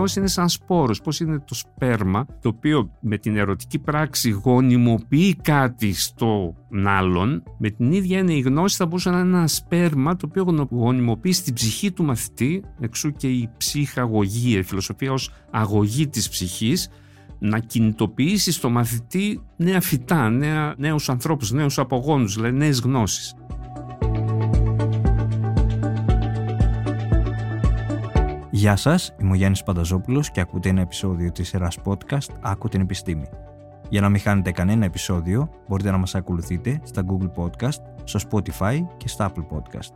γνώση είναι σαν σπόρος. Πώς είναι το σπέρμα, το οποίο με την ερωτική πράξη γονιμοποιεί κάτι στο άλλον, με την ίδια είναι η γνώση θα μπορούσε να είναι ένα σπέρμα το οποίο γονιμοποιεί στην ψυχή του μαθητή, εξού και η ψυχαγωγία, η φιλοσοφία ως αγωγή της ψυχής, να κινητοποιήσει στο μαθητή νέα φυτά, νέα, νέους ανθρώπους, νέους απογόνους, δηλαδή νέες γνώσεις. Γεια σας, είμαι ο Γιάννης Πανταζόπουλος και ακούτε ένα επεισόδιο της σειράς podcast «Άκου την επιστήμη». Για να μην χάνετε κανένα επεισόδιο, μπορείτε να μας ακολουθείτε στα Google Podcast, στο Spotify και στα Apple Podcast.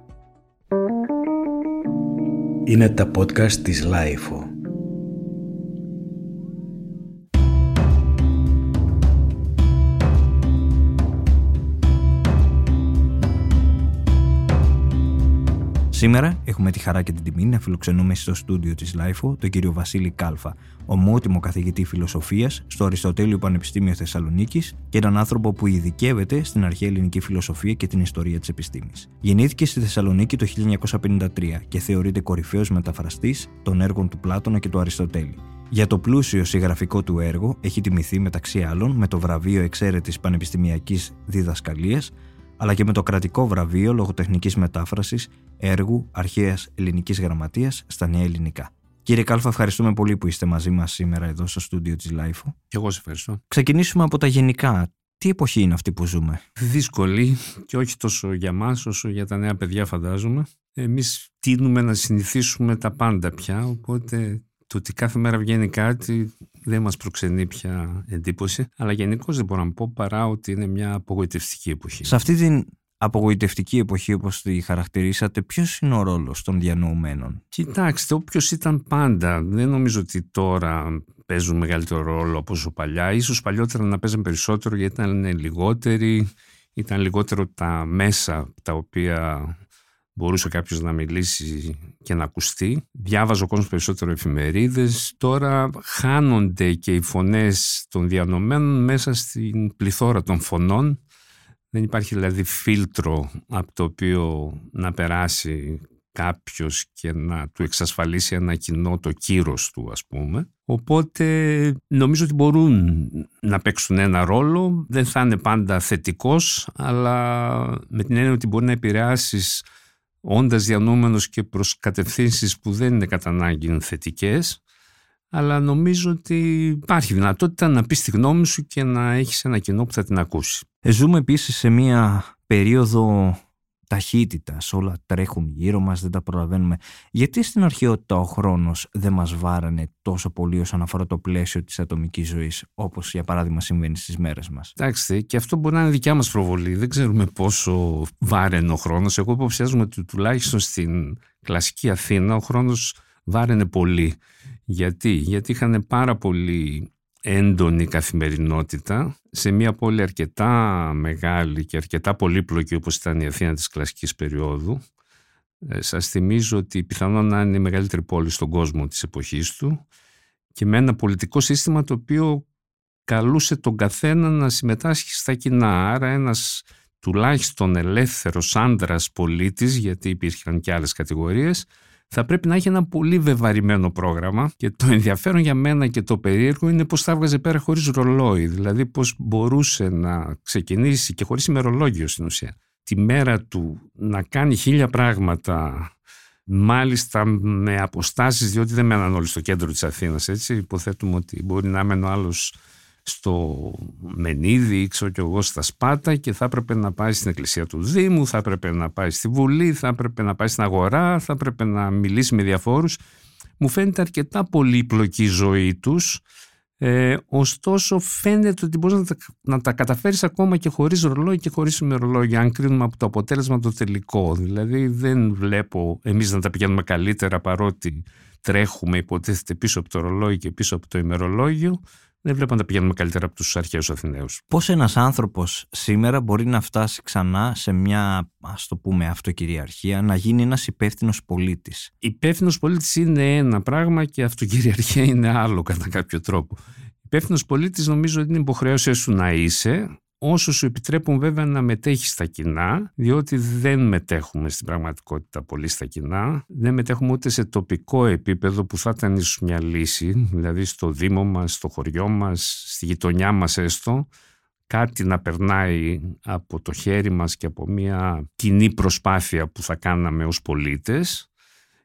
Είναι τα podcast της Lifeo. Σήμερα έχουμε τη χαρά και την τιμή να φιλοξενούμε στο στούντιο της LIFO τον κύριο Βασίλη Κάλφα, ομότιμο καθηγητή φιλοσοφίας στο Αριστοτέλειο Πανεπιστήμιο Θεσσαλονίκης και έναν άνθρωπο που ειδικεύεται στην αρχαία ελληνική φιλοσοφία και την ιστορία της επιστήμης. Γεννήθηκε στη Θεσσαλονίκη το 1953 και θεωρείται κορυφαίος μεταφραστής των έργων του Πλάτωνα και του Αριστοτέλη. Για το πλούσιο συγγραφικό του έργο έχει τιμηθεί μεταξύ άλλων με το βραβείο εξαίρετης πανεπιστημιακής διδασκαλίας αλλά και με το κρατικό βραβείο λογοτεχνικής μετάφρασης έργου αρχαίας ελληνικής γραμματείας στα νέα ελληνικά. Κύριε Κάλφα, ευχαριστούμε πολύ που είστε μαζί μας σήμερα εδώ στο στούντιο της LiFO. Και εγώ σε ευχαριστώ. Ξεκινήσουμε από τα γενικά. Τι εποχή είναι αυτή που ζούμε; Δύσκολη και όχι τόσο για μας όσο για τα νέα παιδιά φαντάζομαι. Εμείς τείνουμε να συνηθίσουμε τα πάντα πια, οπότε το ότι κάθε μέρα βγαίνει κάτι δεν μας προξενεί πια εντύπωση, αλλά γενικώς δεν μπορώ να πω παρά ότι είναι μια απογοητευτική εποχή. Σε αυτή την απογοητευτική εποχή όπως τη χαρακτηρίσατε, ποιος είναι ο ρόλος των διανοουμένων; Κοιτάξτε, όποιος ήταν πάντα, δεν νομίζω ότι τώρα παίζουν μεγαλύτερο ρόλο από όσο παλιά. Ίσως παλιότερα να παίζουν περισσότερο γιατί ήταν λιγότεροι, ήταν λιγότερο τα μέσα τα οποία μπορούσε κάποιος να μιλήσει και να ακουστεί. Διάβαζε ο κόσμος περισσότερο εφημερίδες. Τώρα χάνονται και οι φωνές των διανομένων μέσα στην πληθώρα των φωνών. Δεν υπάρχει δηλαδή φίλτρο από το οποίο να περάσει κάποιος και να του εξασφαλίσει ένα κοινό το κύρος του ας πούμε. Οπότε νομίζω ότι μπορούν να παίξουν ένα ρόλο. Δεν θα είναι πάντα θετικός αλλά με την έννοια ότι μπορεί να επηρεάσεις όντας διανόμενος και προς κατευθύνσεις που δεν είναι κατά ανάγκη θετικές, αλλά νομίζω ότι υπάρχει δυνατότητα να πεις τη γνώμη σου και να έχεις ένα κοινό που θα την ακούσει. Ε, ζούμε επίσης σε μια περίοδο ταχύτητας, όλα τρέχουν γύρω μας, δεν τα προλαβαίνουμε. Γιατί στην αρχαιότητα ο χρόνος δεν μας βάρανε τόσο πολύ όσον αφορά το πλαίσιο της ατομικής ζωής, όπως για παράδειγμα συμβαίνει στις μέρες μας; Εντάξει, και αυτό μπορεί να είναι δικιά μας προβολή. Δεν ξέρουμε πόσο βάραινε ο χρόνος. Εγώ υποψιάζομαι ότι τουλάχιστον στην κλασική Αθήνα ο χρόνος βάραινε πολύ. Γιατί, Γιατί είχαν πάρα πολύ έντονη καθημερινότητα σε μια πόλη αρκετά μεγάλη και αρκετά πολύπλοκη όπως ήταν η Αθήνα της κλασικής περίοδου. Ε, σας θυμίζω ότι πιθανόν να είναι η μεγαλύτερη πόλη στον κόσμο της εποχής του και με ένα πολιτικό σύστημα το οποίο καλούσε τον καθένα να συμμετάσχει στα κοινά. Άρα ένας τουλάχιστον ελεύθερος άντρας πολίτης, γιατί υπήρχαν και άλλες κατηγορίες, θα πρέπει να έχει ένα πολύ βεβαρημένο πρόγραμμα και το ενδιαφέρον για μένα και το περίεργο είναι πώς θα έβγαζε πέρα χωρίς ρολόι, δηλαδή πώς μπορούσε να ξεκινήσει και χωρίς ημερολόγιο στην ουσία. Τη μέρα του να κάνει χίλια πράγματα μάλιστα με αποστάσεις διότι δεν μέναν όλοι στο κέντρο της Αθήνας έτσι υποθέτουμε ότι μπορεί να μένει ο άλλος στο Μενίδη, ξέρω και εγώ στα Σπάτα και θα έπρεπε να πάει στην εκκλησία του Δήμου, θα έπρεπε να πάει στη Βουλή, θα έπρεπε να πάει στην αγορά, θα έπρεπε να μιλήσει με διαφόρους. Μου φαίνεται αρκετά πολύπλοκη η ζωή τους, ε, ωστόσο φαίνεται ότι μπορείς να τα, να τα καταφέρεις ακόμα και χωρίς ρολόι και χωρίς ημερολόγια, αν κρίνουμε από το αποτέλεσμα το τελικό. Δηλαδή δεν βλέπω εμείς να τα πηγαίνουμε καλύτερα παρότι τρέχουμε υποτίθεται πίσω από το ρολόι και πίσω από το ημερολόγιο δεν βλέπω να τα πηγαίνουμε καλύτερα από τους αρχαίους Αθηναίους. Πώς ένας άνθρωπος σήμερα μπορεί να φτάσει ξανά σε μια, ας το πούμε, αυτοκυριαρχία, να γίνει ένας υπεύθυνος πολίτης; Υπεύθυνος πολίτης είναι ένα πράγμα και αυτοκυριαρχία είναι άλλο κατά κάποιο τρόπο. Υπεύθυνος πολίτης νομίζω ότι είναι υποχρέωσή σου να είσαι, όσο σου επιτρέπουν βέβαια να μετέχεις στα κοινά, διότι δεν μετέχουμε στην πραγματικότητα πολύ στα κοινά, δεν μετέχουμε ούτε σε τοπικό επίπεδο που θα ήταν ίσως μια λύση, δηλαδή στο Δήμο μας, στο χωριό μας, στη γειτονιά μας έστω, κάτι να περνάει από το χέρι μας και από μια κοινή προσπάθεια που θα κάναμε ως πολίτες.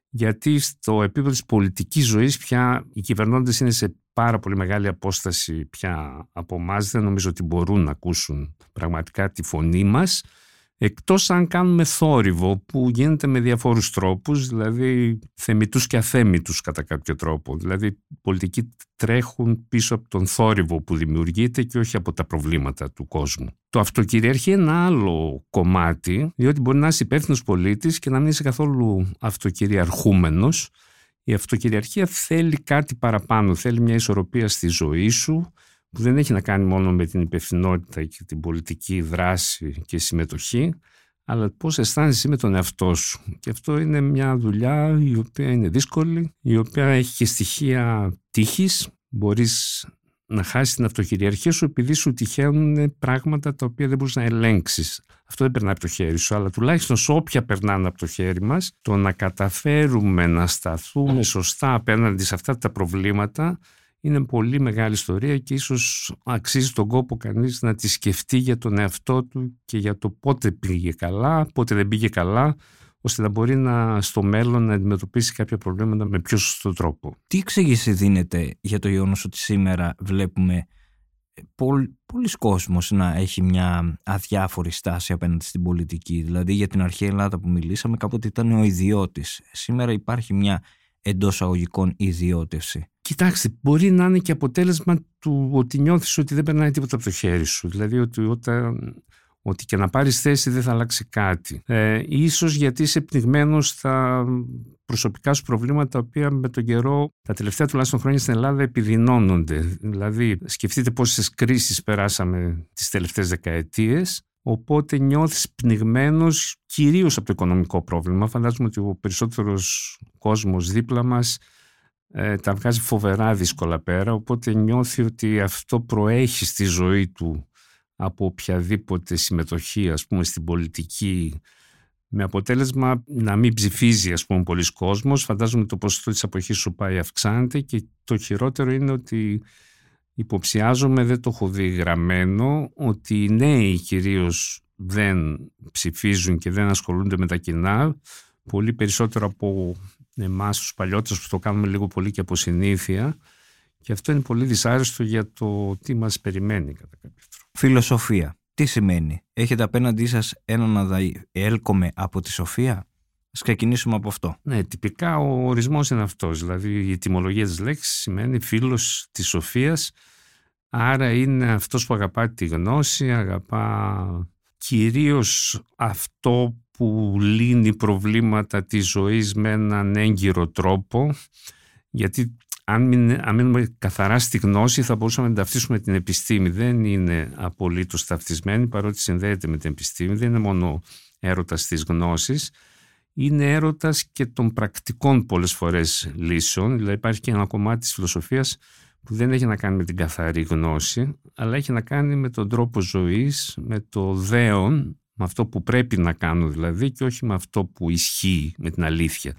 Γιατί στο επίπεδο της πολιτικής ζωής πια οι κυβερνώντες είναι σε πάρα πολύ μεγάλη απόσταση πια από εμάς. Δεν νομίζω ότι μπορούν να ακούσουν πραγματικά τη φωνή μας εκτός αν κάνουμε θόρυβο που γίνεται με διαφόρους τρόπους, δηλαδή θεμητούς και αθέμητους κατά κάποιο τρόπο. Δηλαδή οι πολιτικοί τρέχουν πίσω από τον θόρυβο που δημιουργείται και όχι από τα προβλήματα του κόσμου. Το αυτοκυριαρχεί ένα άλλο κομμάτι, διότι μπορεί να είσαι υπεύθυνος πολίτης και να μην είσαι καθόλου αυτοκυριαρχούμενος. Η αυτοκυριαρχία θέλει κάτι παραπάνω, θέλει μια ισορροπία στη ζωή σου, που δεν έχει να κάνει μόνο με την υπευθυνότητα και την πολιτική δράση και συμμετοχή, αλλά πώς αισθάνεσαι με τον εαυτό σου. Και αυτό είναι μια δουλειά η οποία είναι δύσκολη, η οποία έχει και στοιχεία τύχης. Μπορείς να χάσεις την αυτοκυριαρχία σου επειδή σου τυχαίνουν πράγματα τα οποία δεν μπορείς να ελέγξεις. Αυτό δεν περνάει από το χέρι σου, αλλά τουλάχιστον σε όποια περνάνε από το χέρι μας, το να καταφέρουμε να σταθούμε σωστά απέναντι σε αυτά τα προβλήματα είναι πολύ μεγάλη ιστορία και ίσως αξίζει τον κόπο κανείς να τη σκεφτεί για τον εαυτό του και για το πότε πήγε καλά, πότε δεν πήγε καλά, ώστε να μπορεί να, στο μέλλον να αντιμετωπίσει κάποια προβλήματα με πιο σωστό τρόπο. Τι εξήγηση δίνεται για το γεγονός ότι σήμερα βλέπουμε πολλοί κόσμος να έχει μια αδιάφορη στάση απέναντι στην πολιτική; Δηλαδή για την αρχαία Ελλάδα που μιλήσαμε κάποτε ήταν ο ιδιώτης. Σήμερα υπάρχει μια εντός αγωγικών ιδιώτευση. Κοιτάξτε, μπορεί να είναι και αποτέλεσμα του ότι νιώθεις ότι δεν περνάει τίποτα από το χέρι σου. Δηλαδή ότι όταν ότι και να πάρεις θέση δεν θα αλλάξει κάτι. Ε, ίσως γιατί είσαι πνιγμένος στα προσωπικά σου προβλήματα τα οποία με τον καιρό τα τελευταία τουλάχιστον χρόνια στην Ελλάδα επιδεινώνονται. Δηλαδή σκεφτείτε πόσες κρίσεις περάσαμε τις τελευταίες δεκαετίες οπότε νιώθεις πνιγμένος κυρίως από το οικονομικό πρόβλημα. Φαντάζομαι ότι ο περισσότερος κόσμος δίπλα μας ε, τα βγάζει φοβερά δύσκολα πέρα, οπότε νιώθει ότι αυτό προέχει στη ζωή του από οποιαδήποτε συμμετοχή ας πούμε στην πολιτική με αποτέλεσμα να μην ψηφίζει ας πούμε πολλοί κόσμος. Φαντάζομαι το ποσοστό της αποχής σου πάει αυξάνεται και το χειρότερο είναι ότι υποψιάζομαι δεν το έχω δει γραμμένο ότι οι νέοι κυρίως δεν ψηφίζουν και δεν ασχολούνται με τα κοινά. Πολύ περισσότερο από εμάς τους παλιότερους που το κάνουμε λίγο πολύ και από συνήθεια. Και αυτό είναι πολύ δυσάρεστο για το τι μας περιμένει κατά κάποιο τρόπο. Φιλοσοφία. Τι σημαίνει; Έχετε απέναντί σας έναν αδαή. Έλκομαι από τη σοφία; Ας ξεκινήσουμε από αυτό. Ναι, τυπικά ο ορισμός είναι αυτός. Δηλαδή η ετοιμολογία της λέξης σημαίνει φίλος της σοφίας. Άρα είναι αυτός που αγαπά τη γνώση, αγαπά κυρίως αυτό που λύνει προβλήματα της ζωής με έναν έγκυρο τρόπο γιατί αν, μείνουμε καθαρά στη γνώση θα μπορούσαμε να ταυτίσουμε την επιστήμη. Δεν είναι απολύτως ταυτισμένη παρότι συνδέεται με την επιστήμη. Δεν είναι μόνο έρωτας της γνώσης. Είναι έρωτας και των πρακτικών πολλές φορές λύσεων. Δηλαδή υπάρχει και ένα κομμάτι της φιλοσοφίας που δεν έχει να κάνει με την καθαρή γνώση αλλά έχει να κάνει με τον τρόπο ζωής, με το δέον με αυτό που πρέπει να κάνω δηλαδή και όχι με αυτό που ισχύει με την αλήθεια.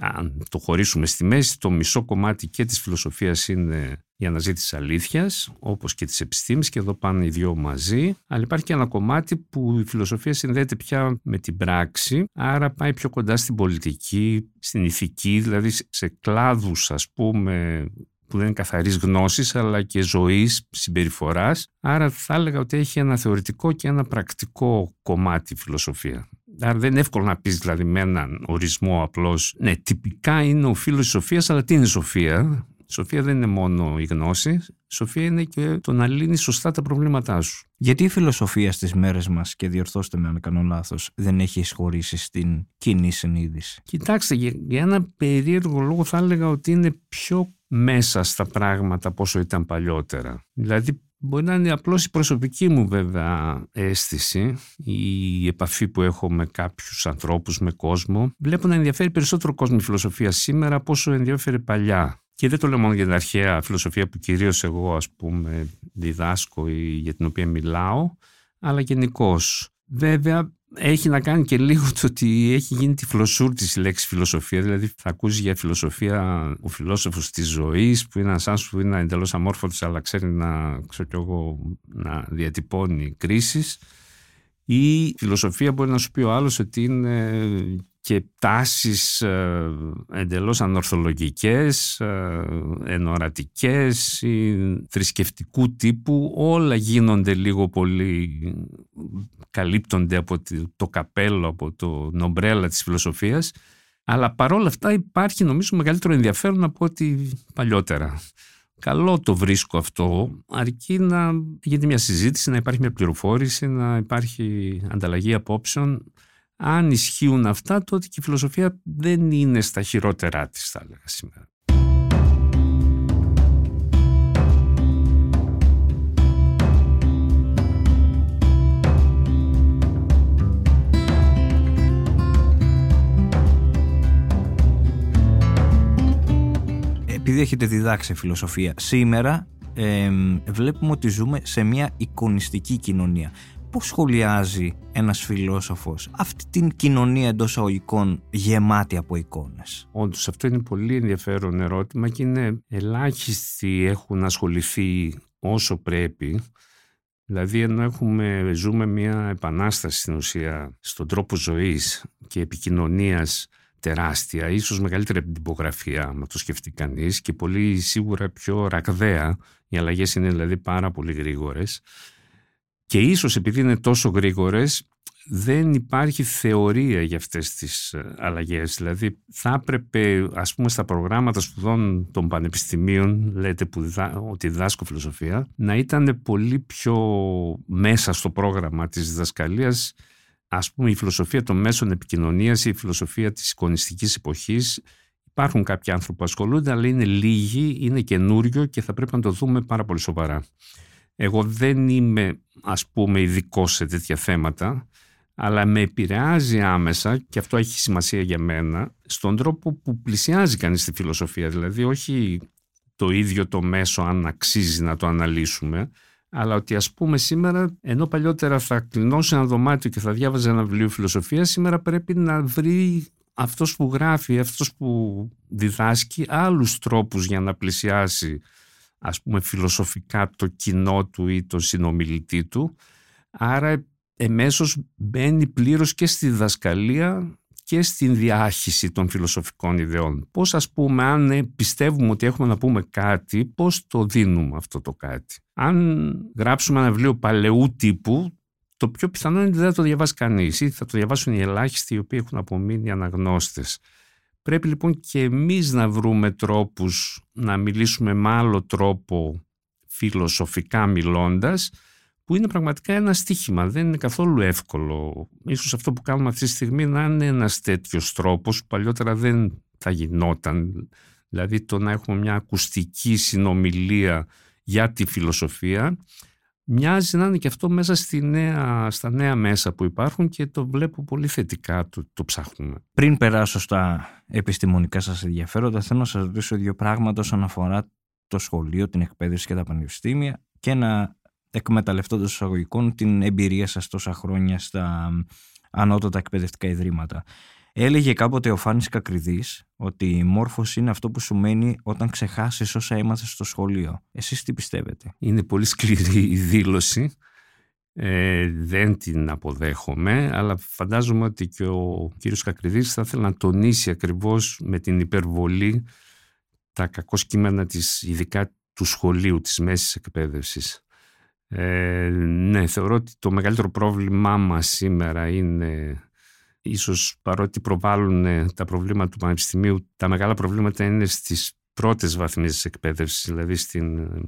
Αν το χωρίσουμε στη μέση, το μισό κομμάτι και της φιλοσοφίας είναι η αναζήτηση της αλήθειας, όπως και της επιστήμης και εδώ πάνε οι δυο μαζί. Αλλά υπάρχει και ένα κομμάτι που η φιλοσοφία συνδέεται πια με την πράξη, άρα πάει πιο κοντά στην πολιτική, στην ηθική, δηλαδή σε κλάδους ας πούμε που δεν είναι καθαρής γνώσης αλλά και ζωής, συμπεριφοράς. Άρα θα έλεγα ότι έχει ένα θεωρητικό και ένα πρακτικό κομμάτι φιλοσοφία. Άρα δεν είναι εύκολο να πεις δηλαδή με έναν ορισμό απλώς ναι τυπικά είναι ο φίλος της σοφίας αλλά τι είναι η σοφία; Η σοφία δεν είναι μόνο η γνώση, η σοφία είναι και το να λύνεις σωστά τα προβλήματά σου. Γιατί η φιλοσοφία στις μέρες μας, και διορθώστε με αν κάνω λάθος, δεν έχει εισχωρήσει στην κοινή συνείδηση; Κοιτάξτε, για, για ένα περίεργο λόγο θα έλεγα ότι είναι πιο μέσα στα πράγματα πόσο ήταν παλιότερα. Δηλαδή μπορεί να είναι απλώς η προσωπική μου βέβαια αίσθηση, η επαφή που έχω με κάποιους ανθρώπους, με κόσμο. Βλέπω να ενδιαφέρει περισσότερο κόσμος η φιλοσοφία σήμερα από όσο ενδιαφέρει παλιά. Και δεν το λέω μόνο για την αρχαία φιλοσοφία που κυρίως εγώ ας πούμε διδάσκω ή για την οποία μιλάω, αλλά γενικώς. Βέβαια έχει να κάνει και λίγο το ότι έχει γίνει τη φλωσούρτη η λέξη φιλοσοφία. Δηλαδή θα ακούσεις για φιλοσοφία ο φιλόσοφος της ζωής που είναι ένας άνθρωπος που είναι εντελώς αμόρφωτος αλλά ξέρει να, ξέρω εγώ, να διατυπώνει κρίσεις ή φιλοσοφία μπορεί να σου πει ο άλλος ότι είναι και τάσεις ε, εντελώς ανορθολογικές, ε, ενορατικές ή θρησκευτικού τύπου, όλα γίνονται λίγο πολύ, καλύπτονται από το καπέλο, από το νομπρέλα της φιλοσοφίας, αλλά παρόλα αυτά υπάρχει νομίζω μεγαλύτερο ενδιαφέρον από ό,τι παλιότερα. Καλό το βρίσκω αυτό, αρκεί να γίνει μια συζήτηση, να υπάρχει μια πληροφόρηση, να υπάρχει ανταλλαγή απόψεων αν ισχύουν αυτά, τότε και η φιλοσοφία δεν είναι στα χειρότερά της, θα έλεγα σήμερα. Επειδή έχετε διδάξει φιλοσοφία, σήμερα ε, βλέπουμε ότι ζούμε σε μια εικονιστική κοινωνία πώς σχολιάζει ένας φιλόσοφος αυτή την κοινωνία εντός αγωγικών γεμάτη από εικόνες; Όντως, αυτό είναι πολύ ενδιαφέρον ερώτημα και είναι ελάχιστοι έχουν ασχοληθεί όσο πρέπει. Δηλαδή ενώ έχουμε, ζούμε μια επανάσταση στην ουσία στον τρόπο ζωής και επικοινωνίας τεράστια, ίσως μεγαλύτερη από την τυπογραφία, αν το σκεφτεί κανείς, και πολύ σίγουρα πιο ρακδαία. Οι αλλαγές είναι δηλαδή πάρα πολύ γρήγορες. Και ίσως επειδή είναι τόσο γρήγορες δεν υπάρχει θεωρία για αυτές τις ε, αλλαγές. Δηλαδή θα έπρεπε ας πούμε στα προγράμματα σπουδών των πανεπιστημίων, λέτε που ότι διδάσκω φιλοσοφία, να ήταν πολύ πιο μέσα στο πρόγραμμα της διδασκαλίας ας πούμε η φιλοσοφία των μέσων επικοινωνίας, η φιλοσοφία της εικονιστικής εποχής. Υπάρχουν κάποιοι άνθρωποι που ασχολούνται, αλλά είναι λίγοι, είναι καινούριο και θα πρέπει να το δούμε πάρα πολύ σοβαρά. Εγώ δεν είμαι ας πούμε ειδικό σε τέτοια θέματα, αλλά με επηρεάζει άμεσα και αυτό έχει σημασία για μένα στον τρόπο που πλησιάζει κανείς τη φιλοσοφία. Δηλαδή όχι το ίδιο το μέσο αν αξίζει να το αναλύσουμε, αλλά ότι ας πούμε σήμερα, ενώ παλιότερα θα κλεινώσει ένα δωμάτιο και θα διάβαζε ένα βιβλίο φιλοσοφίας, σήμερα πρέπει να βρει αυτός που γράφει, αυτός που διδάσκει άλλους τρόπους για να πλησιάσει ας πούμε φιλοσοφικά το κοινό του ή το συνομιλητή του. Άρα εμέσως μπαίνει πλήρως και στη διδασκαλία και στην διάχυση των φιλοσοφικών ιδεών. Πώς ας πούμε αν ε, πιστεύουμε ότι έχουμε να πούμε κάτι, πώς το δίνουμε αυτό το κάτι; Αν γράψουμε ένα βιβλίο παλαιού τύπου, το πιο πιθανό είναι ότι δεν θα το διαβάσει κανείς ή θα το διαβάσουν οι ελάχιστοι οι οποίοι έχουν απομείνει αναγνώστες. Πρέπει λοιπόν και εμείς να βρούμε τρόπους να μιλήσουμε με άλλο τρόπο φιλοσοφικά μιλώντας που είναι πραγματικά ένα στίχημα, δεν είναι καθόλου εύκολο. Ίσως αυτό που κάνουμε αυτή τη στιγμή να είναι ένας τέτοιος τρόπος που παλιότερα δεν θα γινόταν. Δηλαδή το να έχουμε μια ακουστική συνομιλία για τη φιλοσοφία μοιάζει να είναι και αυτό μέσα στη νέα, στα νέα μέσα που υπάρχουν και το βλέπω πολύ θετικά, το, το ψάχνουμε. Πριν περάσω στα επιστημονικά σας ενδιαφέροντα, θέλω να σας ρωτήσω δύο πράγματα όσον αφορά το σχολείο, την εκπαίδευση και τα πανεπιστήμια και να εκμεταλλευτώ των εισαγωγικών την εμπειρία σας τόσα χρόνια στα ανώτατα εκπαιδευτικά ιδρύματα. Έλεγε κάποτε ο Φάνης Κακριδής ότι η μόρφωση είναι αυτό που σου μένει όταν ξεχάσεις όσα έμαθες στο σχολείο. Εσείς τι πιστεύετε; Είναι πολύ σκληρή η δήλωση. Ε, δεν την αποδέχομαι, αλλά φαντάζομαι ότι και ο κύριος Κακριδής θα ήθελε να τονίσει ακριβώς με την υπερβολή τα κακό κείμενα της, ειδικά του σχολείου, της μέσης εκπαίδευσης. Ε, ναι, θεωρώ ότι το μεγαλύτερο πρόβλημά μας σήμερα είναι ίσως παρότι προβάλλουν ε, τα προβλήματα του Πανεπιστημίου, τα μεγάλα προβλήματα είναι στις πρώτες βαθμίδες της εκπαίδευσης, δηλαδή στην, ε,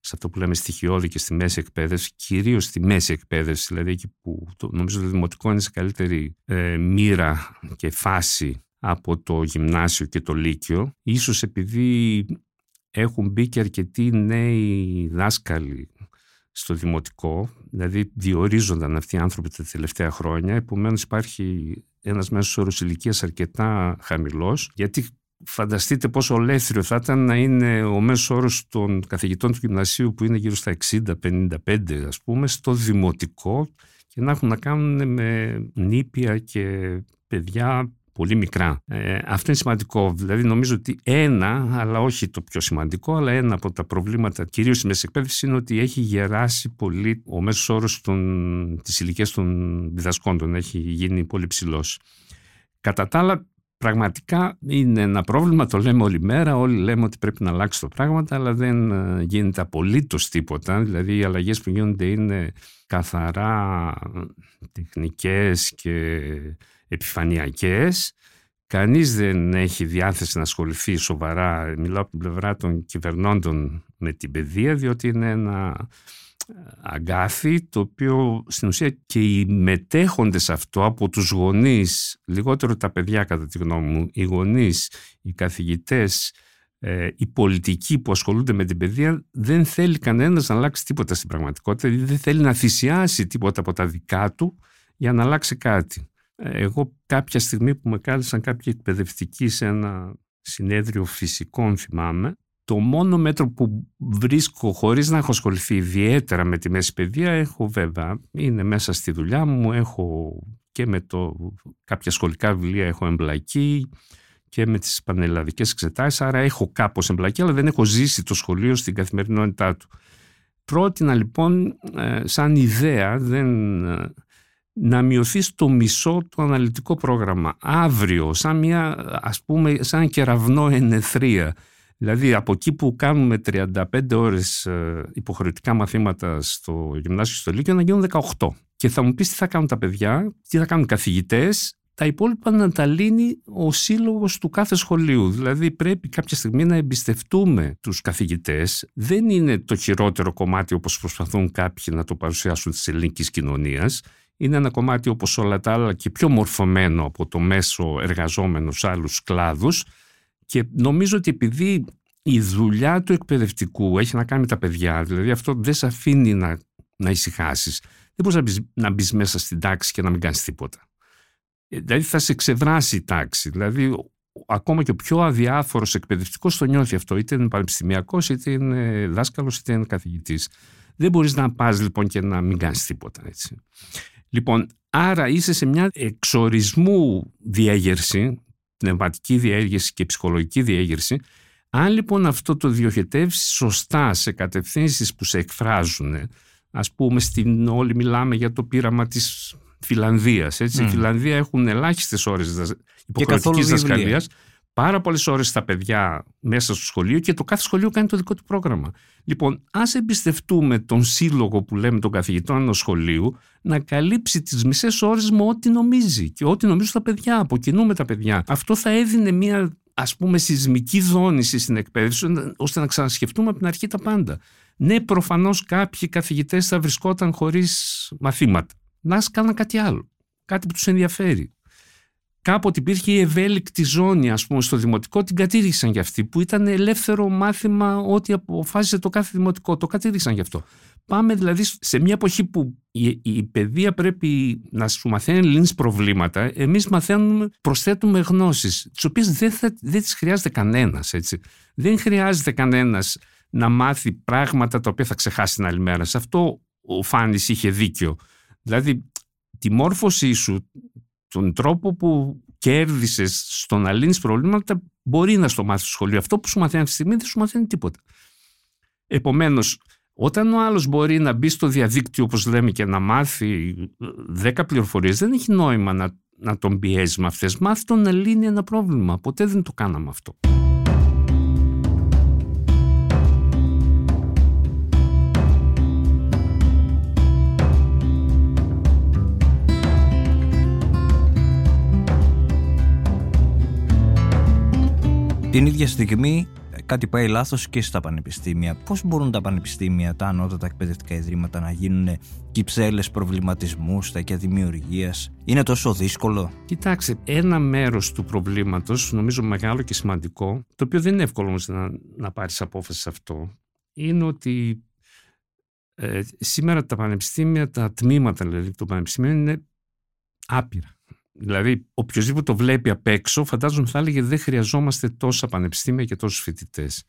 σε αυτό που λέμε στοιχειώδη και στη μέση εκπαίδευση, κυρίως στη μέση εκπαίδευση, δηλαδή εκεί που το, νομίζω το δημοτικό είναι σε καλύτερη ε, μοίρα και φάση από το γυμνάσιο και το λύκειο. Ίσως επειδή έχουν μπει και αρκετοί νέοι δάσκαλοι στο δημοτικό, δηλαδή διορίζονταν αυτοί οι άνθρωποι τα τελευταία χρόνια, επομένως υπάρχει ένας μέσος όρος ηλικίας αρκετά χαμηλός, γιατί φανταστείτε πόσο ολέθριο θα ήταν να είναι ο μέσος όρος των καθηγητών του γυμνασίου που είναι γύρω στα 60-55 ας πούμε στο δημοτικό και να έχουν να κάνουν με νήπια και παιδιά πολύ μικρά. Ε, αυτό είναι σημαντικό. Δηλαδή νομίζω ότι ένα, αλλά όχι το πιο σημαντικό, αλλά ένα από τα προβλήματα κυρίως στη μέση εκπαίδευση είναι ότι έχει γεράσει πολύ ο μέσος όρος των, της ηλικίας των διδασκόντων. Έχει γίνει πολύ ψηλός. Κατά τα άλλα πραγματικά είναι ένα πρόβλημα, το λέμε όλη μέρα, όλοι λέμε ότι πρέπει να αλλάξει το πράγμα, αλλά δεν ε, γίνεται απολύτως τίποτα. Δηλαδή οι αλλαγές που γίνονται είναι καθαρά τεχνικές και επιφανειακές. Κανείς δεν έχει διάθεση να ασχοληθεί σοβαρά, μιλάω από την πλευρά των κυβερνώντων με την παιδεία, διότι είναι ένα αγκάθι το οποίο στην ουσία και οι μετέχοντες αυτό από τους γονείς, λιγότερο τα παιδιά κατά τη γνώμη μου, οι γονείς, οι καθηγητές, ε, οι πολιτικοί που ασχολούνται με την παιδεία δεν θέλει κανένας να αλλάξει τίποτα στην πραγματικότητα, δεν θέλει να θυσιάσει τίποτα από τα δικά του για να αλλάξει κάτι. Εγώ κάποια στιγμή που με κάλεσαν κάποιοι εκπαιδευτικοί σε ένα συνέδριο φυσικών θυμάμαι το μόνο μέτρο που βρίσκω χωρίς να έχω ασχοληθεί ιδιαίτερα με τη μέση παιδεία έχω βέβαια, είναι μέσα στη δουλειά μου, έχω και με το, κάποια σχολικά βιβλία έχω εμπλακεί και με τις πανελλαδικές εξετάσεις, άρα έχω κάπως εμπλακεί, αλλά δεν έχω ζήσει το σχολείο στην καθημερινότητά του. Πρότεινα λοιπόν ε, σαν ιδέα δεν, ε, να μειωθεί στο μισό το αναλυτικό πρόγραμμα αύριο, σαν μια ας πούμε σαν κεραυνό ενεθρία Δηλαδή από εκεί που κάνουμε 35 ώρες ε, υποχρεωτικά μαθήματα στο γυμνάσιο στο Λύκειο να γίνουν 18. Και θα μου πεις τι θα κάνουν τα παιδιά, τι θα κάνουν οι καθηγητές, τα υπόλοιπα να τα λύνει ο σύλλογος του κάθε σχολείου. Δηλαδή πρέπει κάποια στιγμή να εμπιστευτούμε τους καθηγητές. Δεν είναι το χειρότερο κομμάτι όπως προσπαθούν κάποιοι να το παρουσιάσουν της ελληνικής κοινωνίας. Είναι ένα κομμάτι όπως όλα τα άλλα και πιο μορφωμένο από το μέσο εργαζόμενος σε άλλους κλάδους και νομίζω ότι επειδή η δουλειά του εκπαιδευτικού έχει να κάνει με τα παιδιά, δηλαδή αυτό δεν σε αφήνει να, να ησυχάσεις. Δεν μπορείς να μπεις να μπεις μέσα στην τάξη και να μην κάνεις τίποτα. Ε, δηλαδή θα σε ξεβράσει η τάξη. Δηλαδή ακόμα και ο πιο αδιάφορος εκπαιδευτικός το νιώθει αυτό, είτε είναι πανεπιστημιακός, είτε είναι δάσκαλος, είτε είναι καθηγητής. Δεν μπορείς να πας λοιπόν και να μην κάνεις τίποτα. Έτσι. Λοιπόν, άρα είσαι σε μια εξορισμού διέγερση πνευματική διέγερση και ψυχολογική διέγερση. Αν λοιπόν αυτό το διοχετεύσεις σωστά σε κατευθύνσεις που σε εκφράζουν, ας πούμε στην όλοι μιλάμε για το πείραμα της Φιλανδίας. Έτσι. Mm. Η Φιλανδία έχουν ελάχιστες ώρες υποχρεωτικής δασκαλίας πάρα πολλές ώρες στα παιδιά μέσα στο σχολείο και το κάθε σχολείο κάνει το δικό του πρόγραμμα. Λοιπόν, ας εμπιστευτούμε τον σύλλογο που λέμε των καθηγητών ενός σχολείου να καλύψει τις μισές ώρες με ό,τι νομίζει και ό,τι νομίζουν τα παιδιά. Αποκοινούμε τα παιδιά. Αυτό θα έδινε μια ας πούμε σεισμική δόνηση στην εκπαίδευση ώστε να ξανασκεφτούμε από την αρχή τα πάντα. Ναι, προφανώς κάποιοι καθηγητές θα βρισκόταν χωρίς μαθήματα. Να κάναν κάτι άλλο. Κάτι που τους ενδιαφέρει κάποτε υπήρχε η ευέλικτη ζώνη ας πούμε στο δημοτικό την κατήργησαν για αυτή που ήταν ελεύθερο μάθημα ό,τι αποφάσισε το κάθε δημοτικό. Το κατήργησαν γι' αυτό. Πάμε δηλαδή σε μια εποχή που η, η παιδεία πρέπει να σου μαθαίνει λύνεις προβλήματα εμείς μαθαίνουμε, προσθέτουμε γνώσεις τις οποίες δεν, θα, δεν τις χρειάζεται κανένας έτσι. δεν χρειάζεται κανένας να μάθει πράγματα τα οποία θα ξεχάσει την άλλη μέρα. Σε αυτό ο Φάνης είχε δίκιο. Δηλαδή τη μόρφωσή σου τον τρόπο που κέρδισες στο να λύνεις προβλήματα μπορεί να στο μάθεις στο σχολείο. Αυτό που σου μαθαίνει αυτή τη στιγμή δεν σου μαθαίνει τίποτα. Επομένως, όταν ο άλλος μπορεί να μπει στο διαδίκτυο, όπως λέμε, και να μάθει 10 πληροφορίες, δεν έχει νόημα να, να τον πιέζει με αυτές. Μάθει τον να λύνει ένα πρόβλημα. Ποτέ δεν το κάναμε αυτό. Την ίδια στιγμή κάτι πάει λάθος και στα πανεπιστήμια. Πώς μπορούν τα πανεπιστήμια, τα ανώτατα εκπαιδευτικά ιδρύματα να γίνουν κυψέλες προβληματισμούς, στακιά δημιουργίας, Είναι τόσο δύσκολο; Κοιτάξτε, ένα μέρος του προβλήματος, νομίζω μεγάλο και σημαντικό, το οποίο δεν είναι εύκολο όμως να, να πάρεις απόφαση σε αυτό, είναι ότι ε, σήμερα τα πανεπιστήμια, τα τμήματα δηλαδή των πανεπιστήμιων είναι άπειρα Δηλαδή, οποιοδήποτε το βλέπει απ' έξω, φαντάζομαι θα έλεγε δεν χρειαζόμαστε τόσα πανεπιστήμια και τόσους φοιτητές.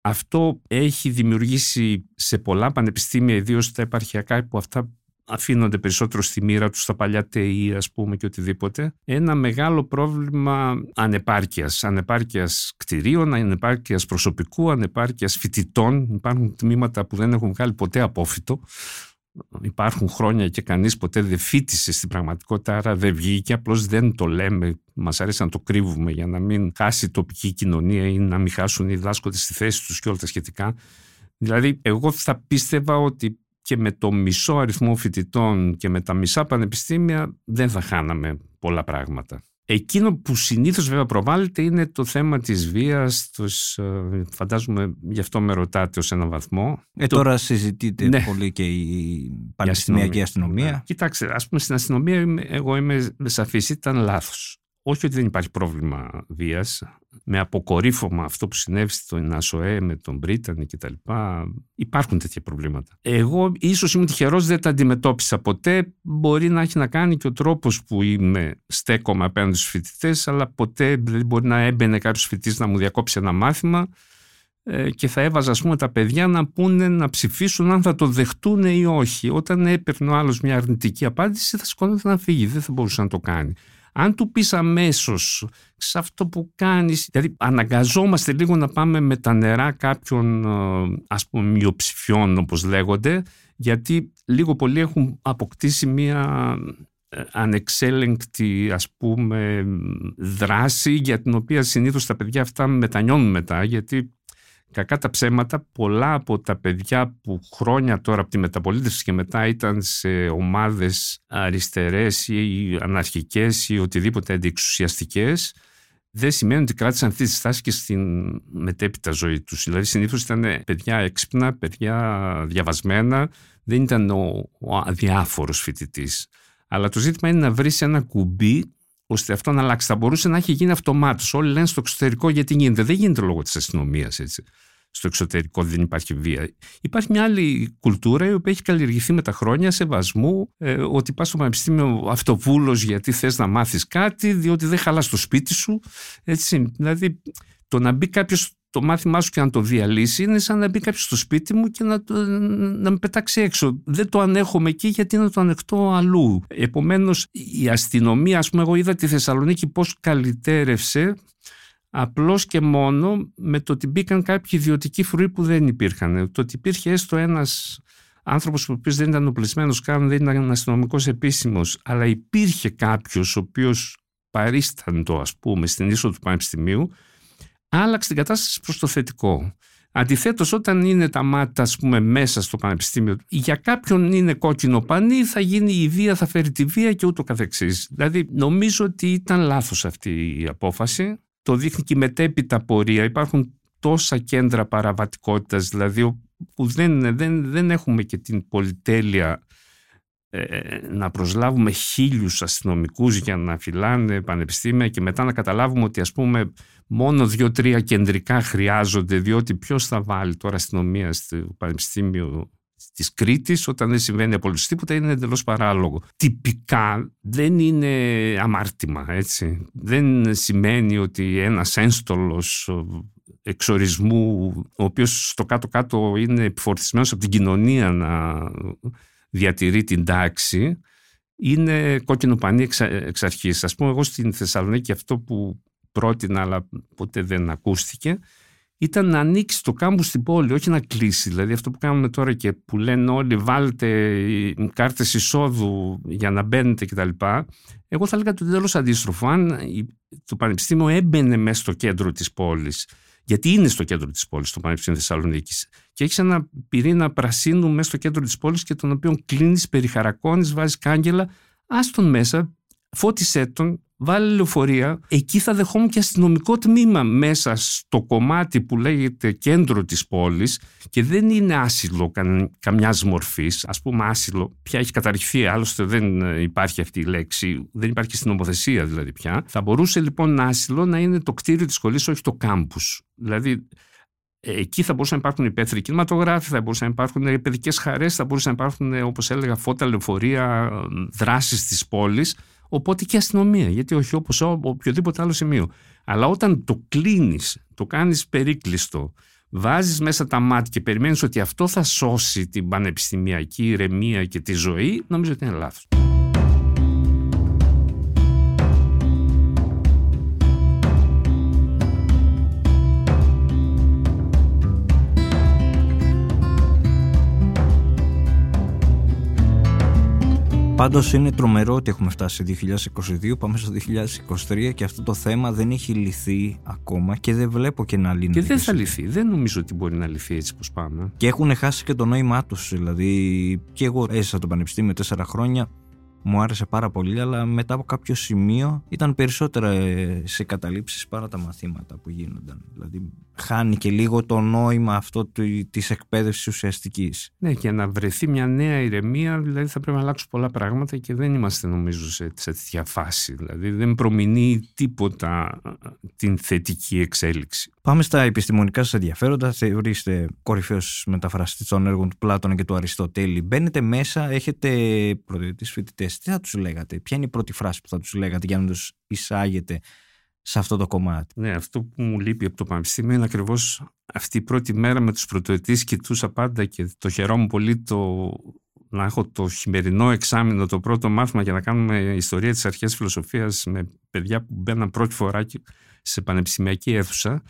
Αυτό έχει δημιουργήσει σε πολλά πανεπιστήμια, ιδίως στα επαρχιακά, που αυτά αφήνονται περισσότερο στη μοίρα τους στα παλιά ΤΕΗ ας πούμε και οτιδήποτε ένα μεγάλο πρόβλημα ανεπάρκειας. Ανεπάρκειας κτηρίων, ανεπάρκειας προσωπικού ανεπάρκειας φοιτητών. Υπάρχουν τμήματα που δεν έχουν βγάλει ποτέ απόφυτο υπάρχουν χρόνια και κανείς ποτέ δεν φίτησε στην πραγματικότητα άρα δεν βγήκε απλώς δεν το λέμε μας αρέσει να το κρύβουμε για να μην χάσει η τοπική κοινωνία ή να μην χάσουν οι δάσκοντες στη θέση τους και όλα τα σχετικά δηλαδή εγώ θα πίστευα ότι και με το μισό αριθμό φοιτητών και με τα μισά πανεπιστήμια δεν θα χάναμε πολλά πράγματα. Εκείνο που συνήθως βέβαια προβάλλεται είναι το θέμα της βίας, τους, ε, φαντάζομαι γι' αυτό με ρωτάτε ως έναν βαθμό. Ε, το... Τώρα συζητείτε ναι. πολύ και η πανεπιστημιακή αστυνομία. αστυνομία. Κοιτάξτε, ας πούμε στην αστυνομία εγώ είμαι σαφής, ήταν λάθος. Όχι ότι δεν υπάρχει πρόβλημα βίας, με αποκορύφωμα αυτό που συνέβη στον ΑΣΟΕ με τον Μπρίτανη κτλ. Υπάρχουν τέτοια προβλήματα. Εγώ ίσως ήμουν τυχερός, δεν τα αντιμετώπισα ποτέ. Μπορεί να έχει να κάνει και ο τρόπος που είμαι στέκομαι απέναντι στους φοιτητές, αλλά ποτέ δεν μπορεί να έμπαινε κάποιος φοιτητής να μου διακόψει ένα μάθημα ε, και θα έβαζα ας πούμε τα παιδιά να πούνε να ψηφίσουν αν θα το δεχτούν ή όχι. Όταν έπαιρνε ο άλλος μια αρνητική απάντηση θα σηκώνεται να φύγει, δεν θα μπορούσε να το κάνει. Αν του πεις αμέσως σε αυτό που κάνεις, δηλαδή αναγκαζόμαστε λίγο να πάμε με τα νερά κάποιων ε, ας πούμε μειοψηφιών όπως λέγονται, γιατί λίγο πολύ έχουν αποκτήσει μία ε, ανεξέλεγκτη ας πούμε δράση για την οποία συνήθως τα παιδιά αυτά μετανιώνουν μετά γιατί Κακά τα ψέματα, πολλά από τα παιδιά που χρόνια τώρα από τη μεταπολίτευση και μετά ήταν σε ομάδες αριστερές ή αναρχικές ή οτιδήποτε αντιεξουσιαστικές, δεν σημαίνει ότι κράτησαν αυτή τη στάση και στην μετέπειτα ζωή τους. Δηλαδή συνήθως ήταν παιδιά έξυπνα, παιδιά διαβασμένα, δεν ήταν ο, ο αδιάφορος φοιτητής. Αλλά το ζήτημα είναι να βρεις ένα κουμπί ώστε αυτό να αλλάξει. Θα μπορούσε να έχει γίνει αυτομάτως. Όλοι λένε στο εξωτερικό γιατί γίνεται. Δεν γίνεται λόγω της αστυνομίας έτσι. Στο εξωτερικό δεν υπάρχει βία. Υπάρχει μια άλλη κουλτούρα η οποία έχει καλλιεργηθεί με τα χρόνια σεβασμού ε, ότι πας στο πανεπιστήμιο αυτοβούλος γιατί θες να μάθεις κάτι, διότι δεν χαλάς το σπίτι σου. Έτσι. Δηλαδή, το να μπει κάποιος το μάθημά σου και να το διαλύσει είναι σαν να μπει κάποιος στο σπίτι μου και να, να με πετάξει έξω. Δεν το ανέχομαι εκεί γιατί να το ανεχτώ αλλού. Επομένως, η αστυνομία, ας πούμε, εγώ είδα τη Θεσσαλονίκη πώς καλυτέρευσε απλώς και μόνο με το ότι μπήκαν κάποιοι ιδιωτικοί φρουροί που δεν υπήρχαν. Το ότι υπήρχε έστω ένας άνθρωπος ο οποίος δεν ήταν οπλισμένος καν, δεν ήταν αστυνομικός επίσημος, αλλά υπήρχε κάποιος ο οποίος παρίσταντο, ας πούμε, στην είσοδο του Πανεπιστημίου, άλλαξε την κατάσταση προς το θετικό. Αντιθέτως, όταν είναι τα μάτια, ας πούμε, μέσα στο πανεπιστήμιο, για κάποιον είναι κόκκινο πανί, θα γίνει η βία, θα φέρει τη βία και ούτω καθεξής. Δηλαδή, νομίζω ότι ήταν λάθος αυτή η απόφαση. Το δείχνει και η μετέπειτα πορεία. Υπάρχουν τόσα κέντρα παραβατικότητας, δηλαδή, που δεν, δεν, δεν έχουμε και την πολυτέλεια ε, να προσλάβουμε χίλιους αστυνομικούς για να φυλάνε πανεπιστήμια και μετά να καταλάβουμε ότι ας πούμε μόνο δύο-τρία κεντρικά χρειάζονται διότι ποιος θα βάλει τώρα αστυνομία στο Πανεπιστήμιο της Κρήτης, όταν δεν συμβαίνει απολύτως τίποτα, είναι εντελώς παράλογο. Τυπικά δεν είναι αμάρτημα, έτσι. Δεν σημαίνει ότι ένας ένστολος εξορισμού, ο οποίος στο κάτω-κάτω είναι επιφορτισμένος από την κοινωνία να διατηρεί την τάξη, είναι κόκκινο πανί εξ, εξ αρχής. Ας πούμε εγώ στην Θεσσαλονίκη αυτό που πρότεινα αλλά ποτέ δεν ακούστηκε ήταν να ανοίξει το κάμπους στην πόλη, όχι να κλείσει. Δηλαδή αυτό που κάνουμε τώρα και που λένε όλοι βάλτε κάρτες εισόδου για να μπαίνετε κτλ. Εγώ θα έλεγα το τέλος αντίστροφο. Αν το Πανεπιστήμιο έμπαινε μέσα στο κέντρο της πόλης γιατί είναι στο κέντρο της πόλης, το Πανεπιστήμιο Θεσσαλονίκης. Και έχεις ένα πυρήνα πρασίνου μέσα στο κέντρο της πόλης και τον οποίο κλείνεις, περιχαρακώνεις, βάζεις κάγκελα. Άστον μέσα, φώτισέ τον, βάλει λεωφορεία. Εκεί θα δεχόμουν και αστυνομικό τμήμα μέσα στο κομμάτι που λέγεται κέντρο της πόλης και δεν είναι άσυλο κα, καμιάς μορφής. Ας πούμε άσυλο, πια έχει καταρριχθεί, άλλωστε δεν υπάρχει αυτή η λέξη, δεν υπάρχει στην νομοθεσία δηλαδή πια. Θα μπορούσε λοιπόν άσυλο να είναι το κτίριο της σχολής, όχι το κάμπους. Δηλαδή Εκεί θα μπορούσαν να υπάρχουν υπαίθριοι κινηματογράφοι, θα μπορούσαν να υπάρχουν παιδικές χαρές, θα μπορούσαν να υπάρχουν, όπως έλεγα, φώτα, λεωφορεία, δράσεις της πόλης, οπότε και αστυνομία, γιατί όχι όπως οποιοδήποτε άλλο σημείο. Αλλά όταν το κλείνεις, το κάνεις περίκλειστο, βάζεις μέσα τα μάτια και περιμένεις ότι αυτό θα σώσει την πανεπιστημιακή ηρεμία και τη ζωή, νομίζω ότι είναι λάθος. Πάντως είναι τρομερό ότι έχουμε φτάσει σε 2022, πάμε στο 2023 και αυτό το θέμα δεν έχει λυθεί ακόμα και δεν βλέπω και να λύνει. Και δεν θα λυθεί. Δεν νομίζω ότι μπορεί να λυθεί έτσι πώ πάμε. Και έχουν χάσει και το νόημά τους. Δηλαδή, και εγώ έζησα το πανεπιστήμιο τέσσερα χρόνια μου άρεσε πάρα πολύ, αλλά μετά από κάποιο σημείο ήταν περισσότερα ε, σε καταλήψεις παρά τα μαθήματα που γίνονταν. Δηλαδή χάνει και λίγο το νόημα αυτό της εκπαίδευσης ουσιαστικής. Ναι, και να βρεθεί μια νέα ηρεμία, δηλαδή θα πρέπει να αλλάξουν πολλά πράγματα και δεν είμαστε νομίζω σε, σε τέτοια φάση. Δηλαδή δεν προμηνεί τίποτα ε, την θετική εξέλιξη. Πάμε στα επιστημονικά σας ενδιαφέροντα. Θεωρείστε κορυφαίος μεταφραστής των έργων του Πλάτωνα και του Αριστοτέλη. Μπαίνετε μέσα, έχετε πρωτοετή φοιτητές. Τι θα τους λέγατε, Ποια είναι η πρώτη φράση που θα τους λέγατε για να τους εισάγετε σε αυτό το κομμάτι; Ναι, αυτό που μου λείπει από το Πανεπιστήμιο είναι ακριβώς αυτή η πρώτη μέρα με τους πρωτοετής. Κοιτούσα πάντα και το χαιρόμουν πολύ το να έχω το χειμερινό εξάμεινο, το πρώτο μάθημα για να κάνουμε ιστορία της αρχαίας φιλοσοφίας με παιδιά που μπαίναν πρώτη φορά σε πανεπιστημιακή αίθουσα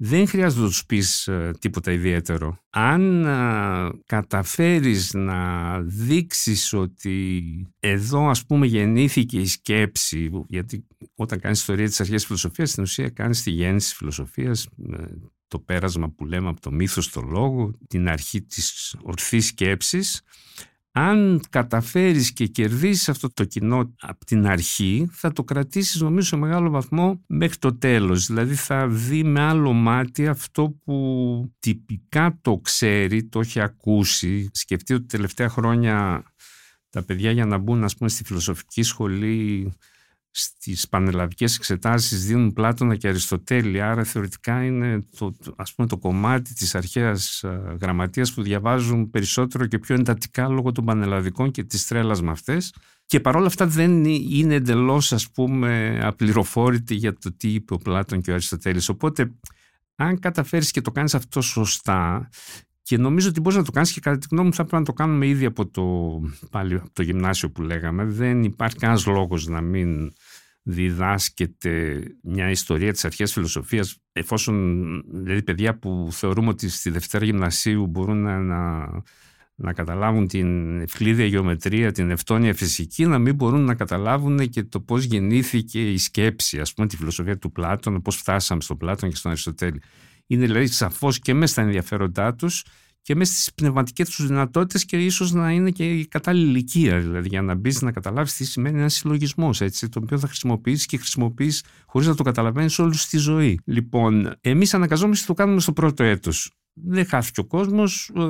δεν χρειάζεται να τους πεις ε, τίποτα ιδιαίτερο. Αν α, καταφέρεις να δείξεις ότι εδώ ας πούμε γεννήθηκε η σκέψη, γιατί όταν κάνεις ιστορία της αρχαίας φιλοσοφίας, στην ουσία κάνεις τη γέννηση της φιλοσοφίας, το πέρασμα που λέμε από το μύθος στο λόγο, την αρχή της ορθής σκέψης, αν καταφέρεις και κερδίσεις αυτό το κοινό από την αρχή θα το κρατήσεις νομίζω σε μεγάλο βαθμό μέχρι το τέλος. Δηλαδή θα δει με άλλο μάτι αυτό που τυπικά το ξέρει, το έχει ακούσει. Σκεφτείτε ότι τελευταία χρόνια τα παιδιά για να μπουν ας πούμε στη φιλοσοφική σχολή στις πανελλαδικές εξετάσεις δίνουν Πλάτωνα και Αριστοτέλη άρα θεωρητικά είναι το, ας πούμε, το κομμάτι της αρχαίας ε, γραμματείας που διαβάζουν περισσότερο και πιο εντατικά λόγω των πανελλαδικών και της τρέλας με αυτές. Και παρόλα αυτά δεν είναι εντελώς ας πούμε απληροφόρητη για το τι είπε ο Πλάτων και ο Αριστοτέλης. Οπότε αν καταφέρεις και το κάνεις αυτό σωστά και νομίζω ότι μπορείς να το κάνεις και κατά τη γνώμη μου θα πρέπει να το κάνουμε ήδη από το, πάλι, από το γυμνάσιο που λέγαμε. Δεν υπάρχει κανένας λόγος να μην διδάσκεται μια ιστορία της αρχαίας φιλοσοφίας εφόσον δηλαδή παιδιά που θεωρούμε ότι στη Δευτέρα Γυμνασίου μπορούν να, να, να καταλάβουν την ευκλήδια γεωμετρία, την ευτόνια φυσική να μην μπορούν να καταλάβουν και το πώς γεννήθηκε η σκέψη ας πούμε τη φιλοσοφία του Πλάτων, πώς φτάσαμε στον Πλάτων και στον Αριστοτέλη. Είναι δηλαδή σαφώς και μέσα στα ενδιαφέροντά τους και μέσα στις πνευματικές τους δυνατότητες και ίσως να είναι και η κατάλληλη ηλικία. Δηλαδή, για να μπεις να καταλάβεις τι σημαίνει ένας συλλογισμός, τον οποίο θα χρησιμοποιήσει και χρησιμοποιείς χωρίς να το καταλαβαίνεις όλους στη ζωή. Λοιπόν, εμείς αναγκαζόμαστε το κάνουμε στο πρώτο έτος. Δεν χάθηκε ο κόσμος. Ε,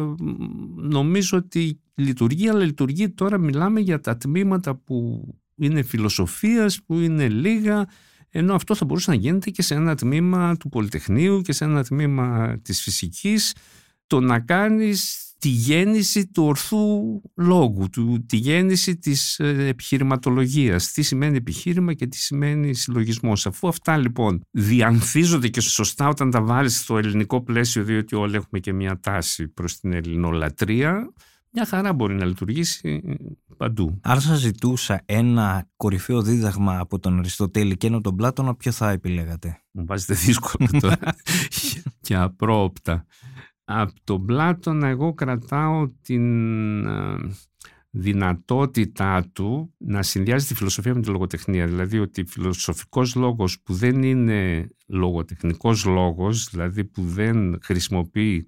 νομίζω ότι λειτουργεί, αλλά λειτουργεί τώρα μιλάμε για τα τμήματα που είναι φιλοσοφίας, που είναι λίγα, ενώ αυτό θα μπορούσε να γίνεται και σε ένα τμήμα του Πολυτεχνείου και σε ένα τμήμα της φυσικής το να κάνεις τη γέννηση του ορθού λόγου, του, τη γέννηση της ε, επιχειρηματολογίας. Τι σημαίνει επιχείρημα και τι σημαίνει συλλογισμός. Αφού αυτά λοιπόν διανθίζονται και σωστά όταν τα βάλεις στο ελληνικό πλαίσιο, διότι όλοι έχουμε και μια τάση προς την ελληνολατρεία, μια χαρά μπορεί να λειτουργήσει ε, παντού. Αν σας ζητούσα ένα κορυφαίο δίδαγμα από τον Αριστοτέλη και ένα τον Πλάτωνα, ποιο θα επιλέγατε; Μου βάζετε δύσκολο τώρα και απρόοπτα. Από τον Πλάτωνα εγώ κρατάω την ε, δυνατότητά του να συνδυάζει τη φιλοσοφία με τη λογοτεχνία. Δηλαδή ότι φιλοσοφικός λόγος που δεν είναι λογοτεχνικός λόγος, δηλαδή που δεν χρησιμοποιεί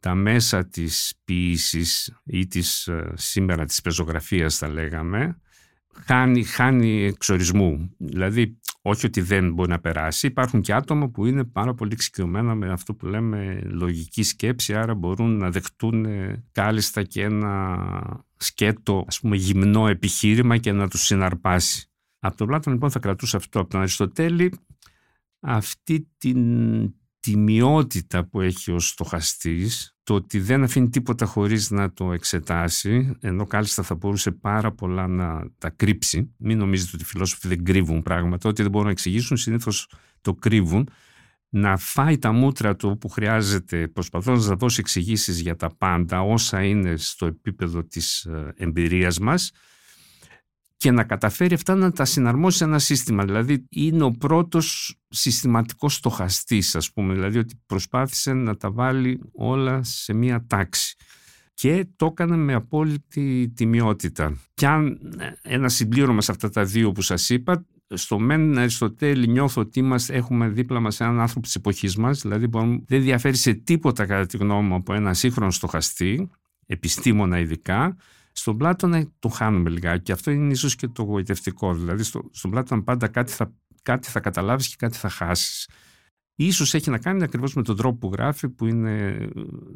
τα μέσα της ποίησης ή της ε, σήμερα της πεζογραφίας θα λέγαμε, χάνει, χάνει εξορισμού. Δηλαδή όχι ότι δεν μπορεί να περάσει. Υπάρχουν και άτομα που είναι πάρα πολύ εξοικειωμένα με αυτό που λέμε λογική σκέψη, άρα μπορούν να δεχτούν κάλλιστα και ένα σκέτο, ας πούμε, γυμνό επιχείρημα και να τους συναρπάσει. Από τον Πλάτων λοιπόν θα κρατούσα αυτό. Από τον Αριστοτέλη αυτή την τιμιότητα που έχει ο στοχαστής, το ότι δεν αφήνει τίποτα χωρίς να το εξετάσει, ενώ κάλλιστα θα μπορούσε πάρα πολλά να τα κρύψει. Μην νομίζετε ότι οι φιλόσοφοι δεν κρύβουν πράγματα, ότι δεν μπορούν να εξηγήσουν, συνήθως το κρύβουν. Να φάει τα μούτρα του που χρειάζεται, προσπαθώντας να δώσει εξηγήσεις για τα πάντα, όσα είναι στο επίπεδο της ε, εμπειρίας μας, και να καταφέρει αυτά να τα συναρμόσει σε ένα σύστημα. Δηλαδή είναι ο πρώτος συστηματικός στοχαστής ας πούμε, δηλαδή ότι προσπάθησε να τα βάλει όλα σε μία τάξη και το έκανε με απόλυτη τιμιότητα. Και αν ένα συμπλήρωμα σε αυτά τα δύο που σας είπα, στο μεν Αριστοτέλη νιώθω ότι είμαστε, έχουμε δίπλα μας έναν άνθρωπο της εποχής μας, δηλαδή δεν διαφέρει σε τίποτα κατά τη γνώμη μου από ένα σύγχρονο στοχαστή, επιστήμονα ειδικά, στον Πλάτωνα το χάνουμε λιγάκι και αυτό είναι ίσως και το γοητευτικό. Δηλαδή στο, στον Πλάτωνα πάντα κάτι θα, κάτι θα καταλάβεις και κάτι θα χάσεις. Ίσως έχει να κάνει ακριβώς με τον τρόπο που γράφει που είναι,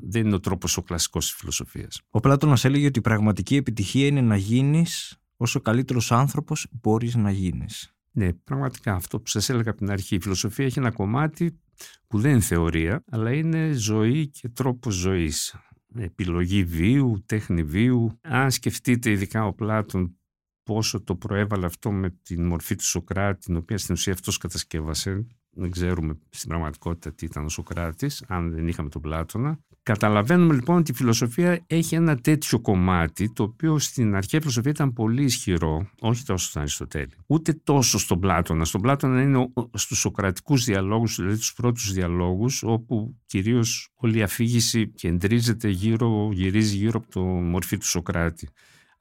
δεν είναι ο τρόπος ο κλασικός της φιλοσοφίας. Ο Πλάτωνας έλεγε ότι η πραγματική επιτυχία είναι να γίνεις όσο καλύτερος άνθρωπος μπορείς να γίνεις. Ναι, πραγματικά αυτό που σας έλεγα από την αρχή. Η φιλοσοφία έχει ένα κομμάτι που δεν είναι θεωρία, αλλά είναι ζωή και τρόπος ζωής επιλογή βίου, τέχνη βίου. Αν σκεφτείτε ειδικά ο Πλάτων πόσο το προέβαλε αυτό με την μορφή του Σοκράτη, την οποία στην ουσία αυτός κατασκεύασε, δεν ξέρουμε στην πραγματικότητα τι ήταν ο Σοκράτης, αν δεν είχαμε τον Πλάτωνα. Καταλαβαίνουμε λοιπόν ότι η φιλοσοφία έχει ένα τέτοιο κομμάτι, το οποίο στην αρχαία φιλοσοφία ήταν πολύ ισχυρό, όχι τόσο στον Αριστοτέλη, ούτε τόσο στον Πλάτωνα. Στον Πλάτωνα είναι στους σοκρατικούς διαλόγους, δηλαδή τους πρώτους διαλόγους, όπου κυρίως όλη η αφήγηση κεντρίζεται γύρω, γυρίζει γύρω από το μορφή του Σοκράτη.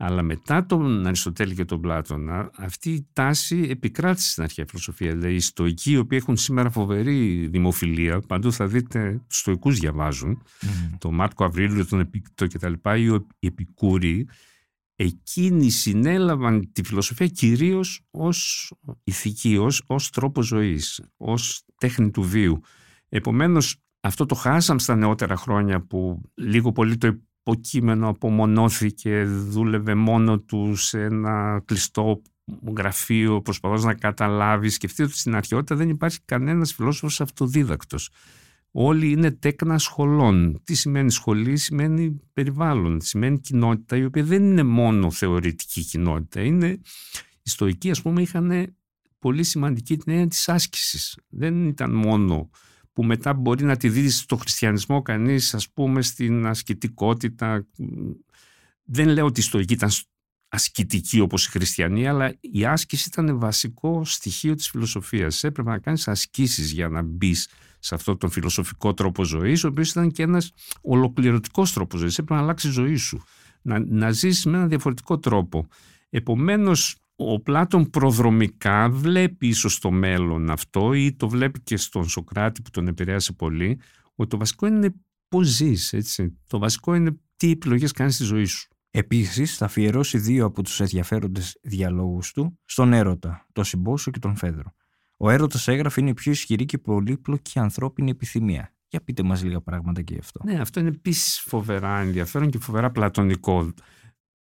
Αλλά μετά τον Αριστοτέλη και τον Πλάτωνα, αυτή η τάση επικράτησε στην αρχαία φιλοσοφία. Δηλαδή, οι στοικοί, οι οποίοι έχουν σήμερα φοβερή δημοφιλία, παντού θα δείτε τους στοικού διαβάζουν, mm. τον Μάρκο Αβρίλιο, τον Επίκτο κτλ. Οι Επικούροι, εκείνοι συνέλαβαν τη φιλοσοφία κυρίως ως ηθική, ως τρόπο ζωής, ως τέχνη του βίου. Επομένως, αυτό το χάσαμε στα νεότερα χρόνια που λίγο πολύ το υποκείμενο απομονώθηκε, δούλευε μόνο του σε ένα κλειστό γραφείο, προσπαθώ να καταλάβεις. Σκεφτείτε ότι στην αρχαιότητα δεν υπάρχει κανένας φιλόσοφος αυτοδίδακτος. Όλοι είναι τέκνα σχολών. Τι σημαίνει σχολή, σημαίνει περιβάλλον, σημαίνει κοινότητα, η οποία δεν είναι μόνο θεωρητική κοινότητα. Είναι, οι στοικοί, ας πούμε, είχαν πολύ σημαντική την έννοια της άσκησης. Δεν ήταν μόνο που μετά μπορεί να τη δει στο χριστιανισμό κανείς ας πούμε στην ασκητικότητα. Δεν λέω ότι η στοική ήταν ασκητική όπως οι χριστιανοί, αλλά η άσκηση ήταν βασικό στοιχείο της φιλοσοφίας. Έπρεπε να κάνεις ασκήσεις για να μπεις σε αυτόν τον φιλοσοφικό τρόπο ζωής, ο οποίος ήταν και ένας ολοκληρωτικός τρόπος ζωής. Έπρεπε να αλλάξεις η ζωή σου, να, να ζήσεις με έναν διαφορετικό τρόπο. Επομένως, ο Πλάτων προδρομικά βλέπει ίσως το μέλλον αυτό ή το βλέπει και στον Σοκράτη που τον επηρέασε πολύ ότι το βασικό είναι πώς ζεις, έτσι. Το βασικό είναι τι επιλογές κάνεις στη ζωή σου. Επίσης θα αφιερώσει δύο από τους ενδιαφέροντες διαλόγους του στον έρωτα, τον Συμπόσιο και τον Φέδρο. Ο έρωτας έγραφε είναι η πιο ισχυρή και πολύπλοκη ανθρώπινη επιθυμία. Για πείτε μας λίγα πράγματα και γι' αυτό. Ναι, αυτό είναι επίσης φοβερά ενδιαφέρον και φοβερά πλατωνικό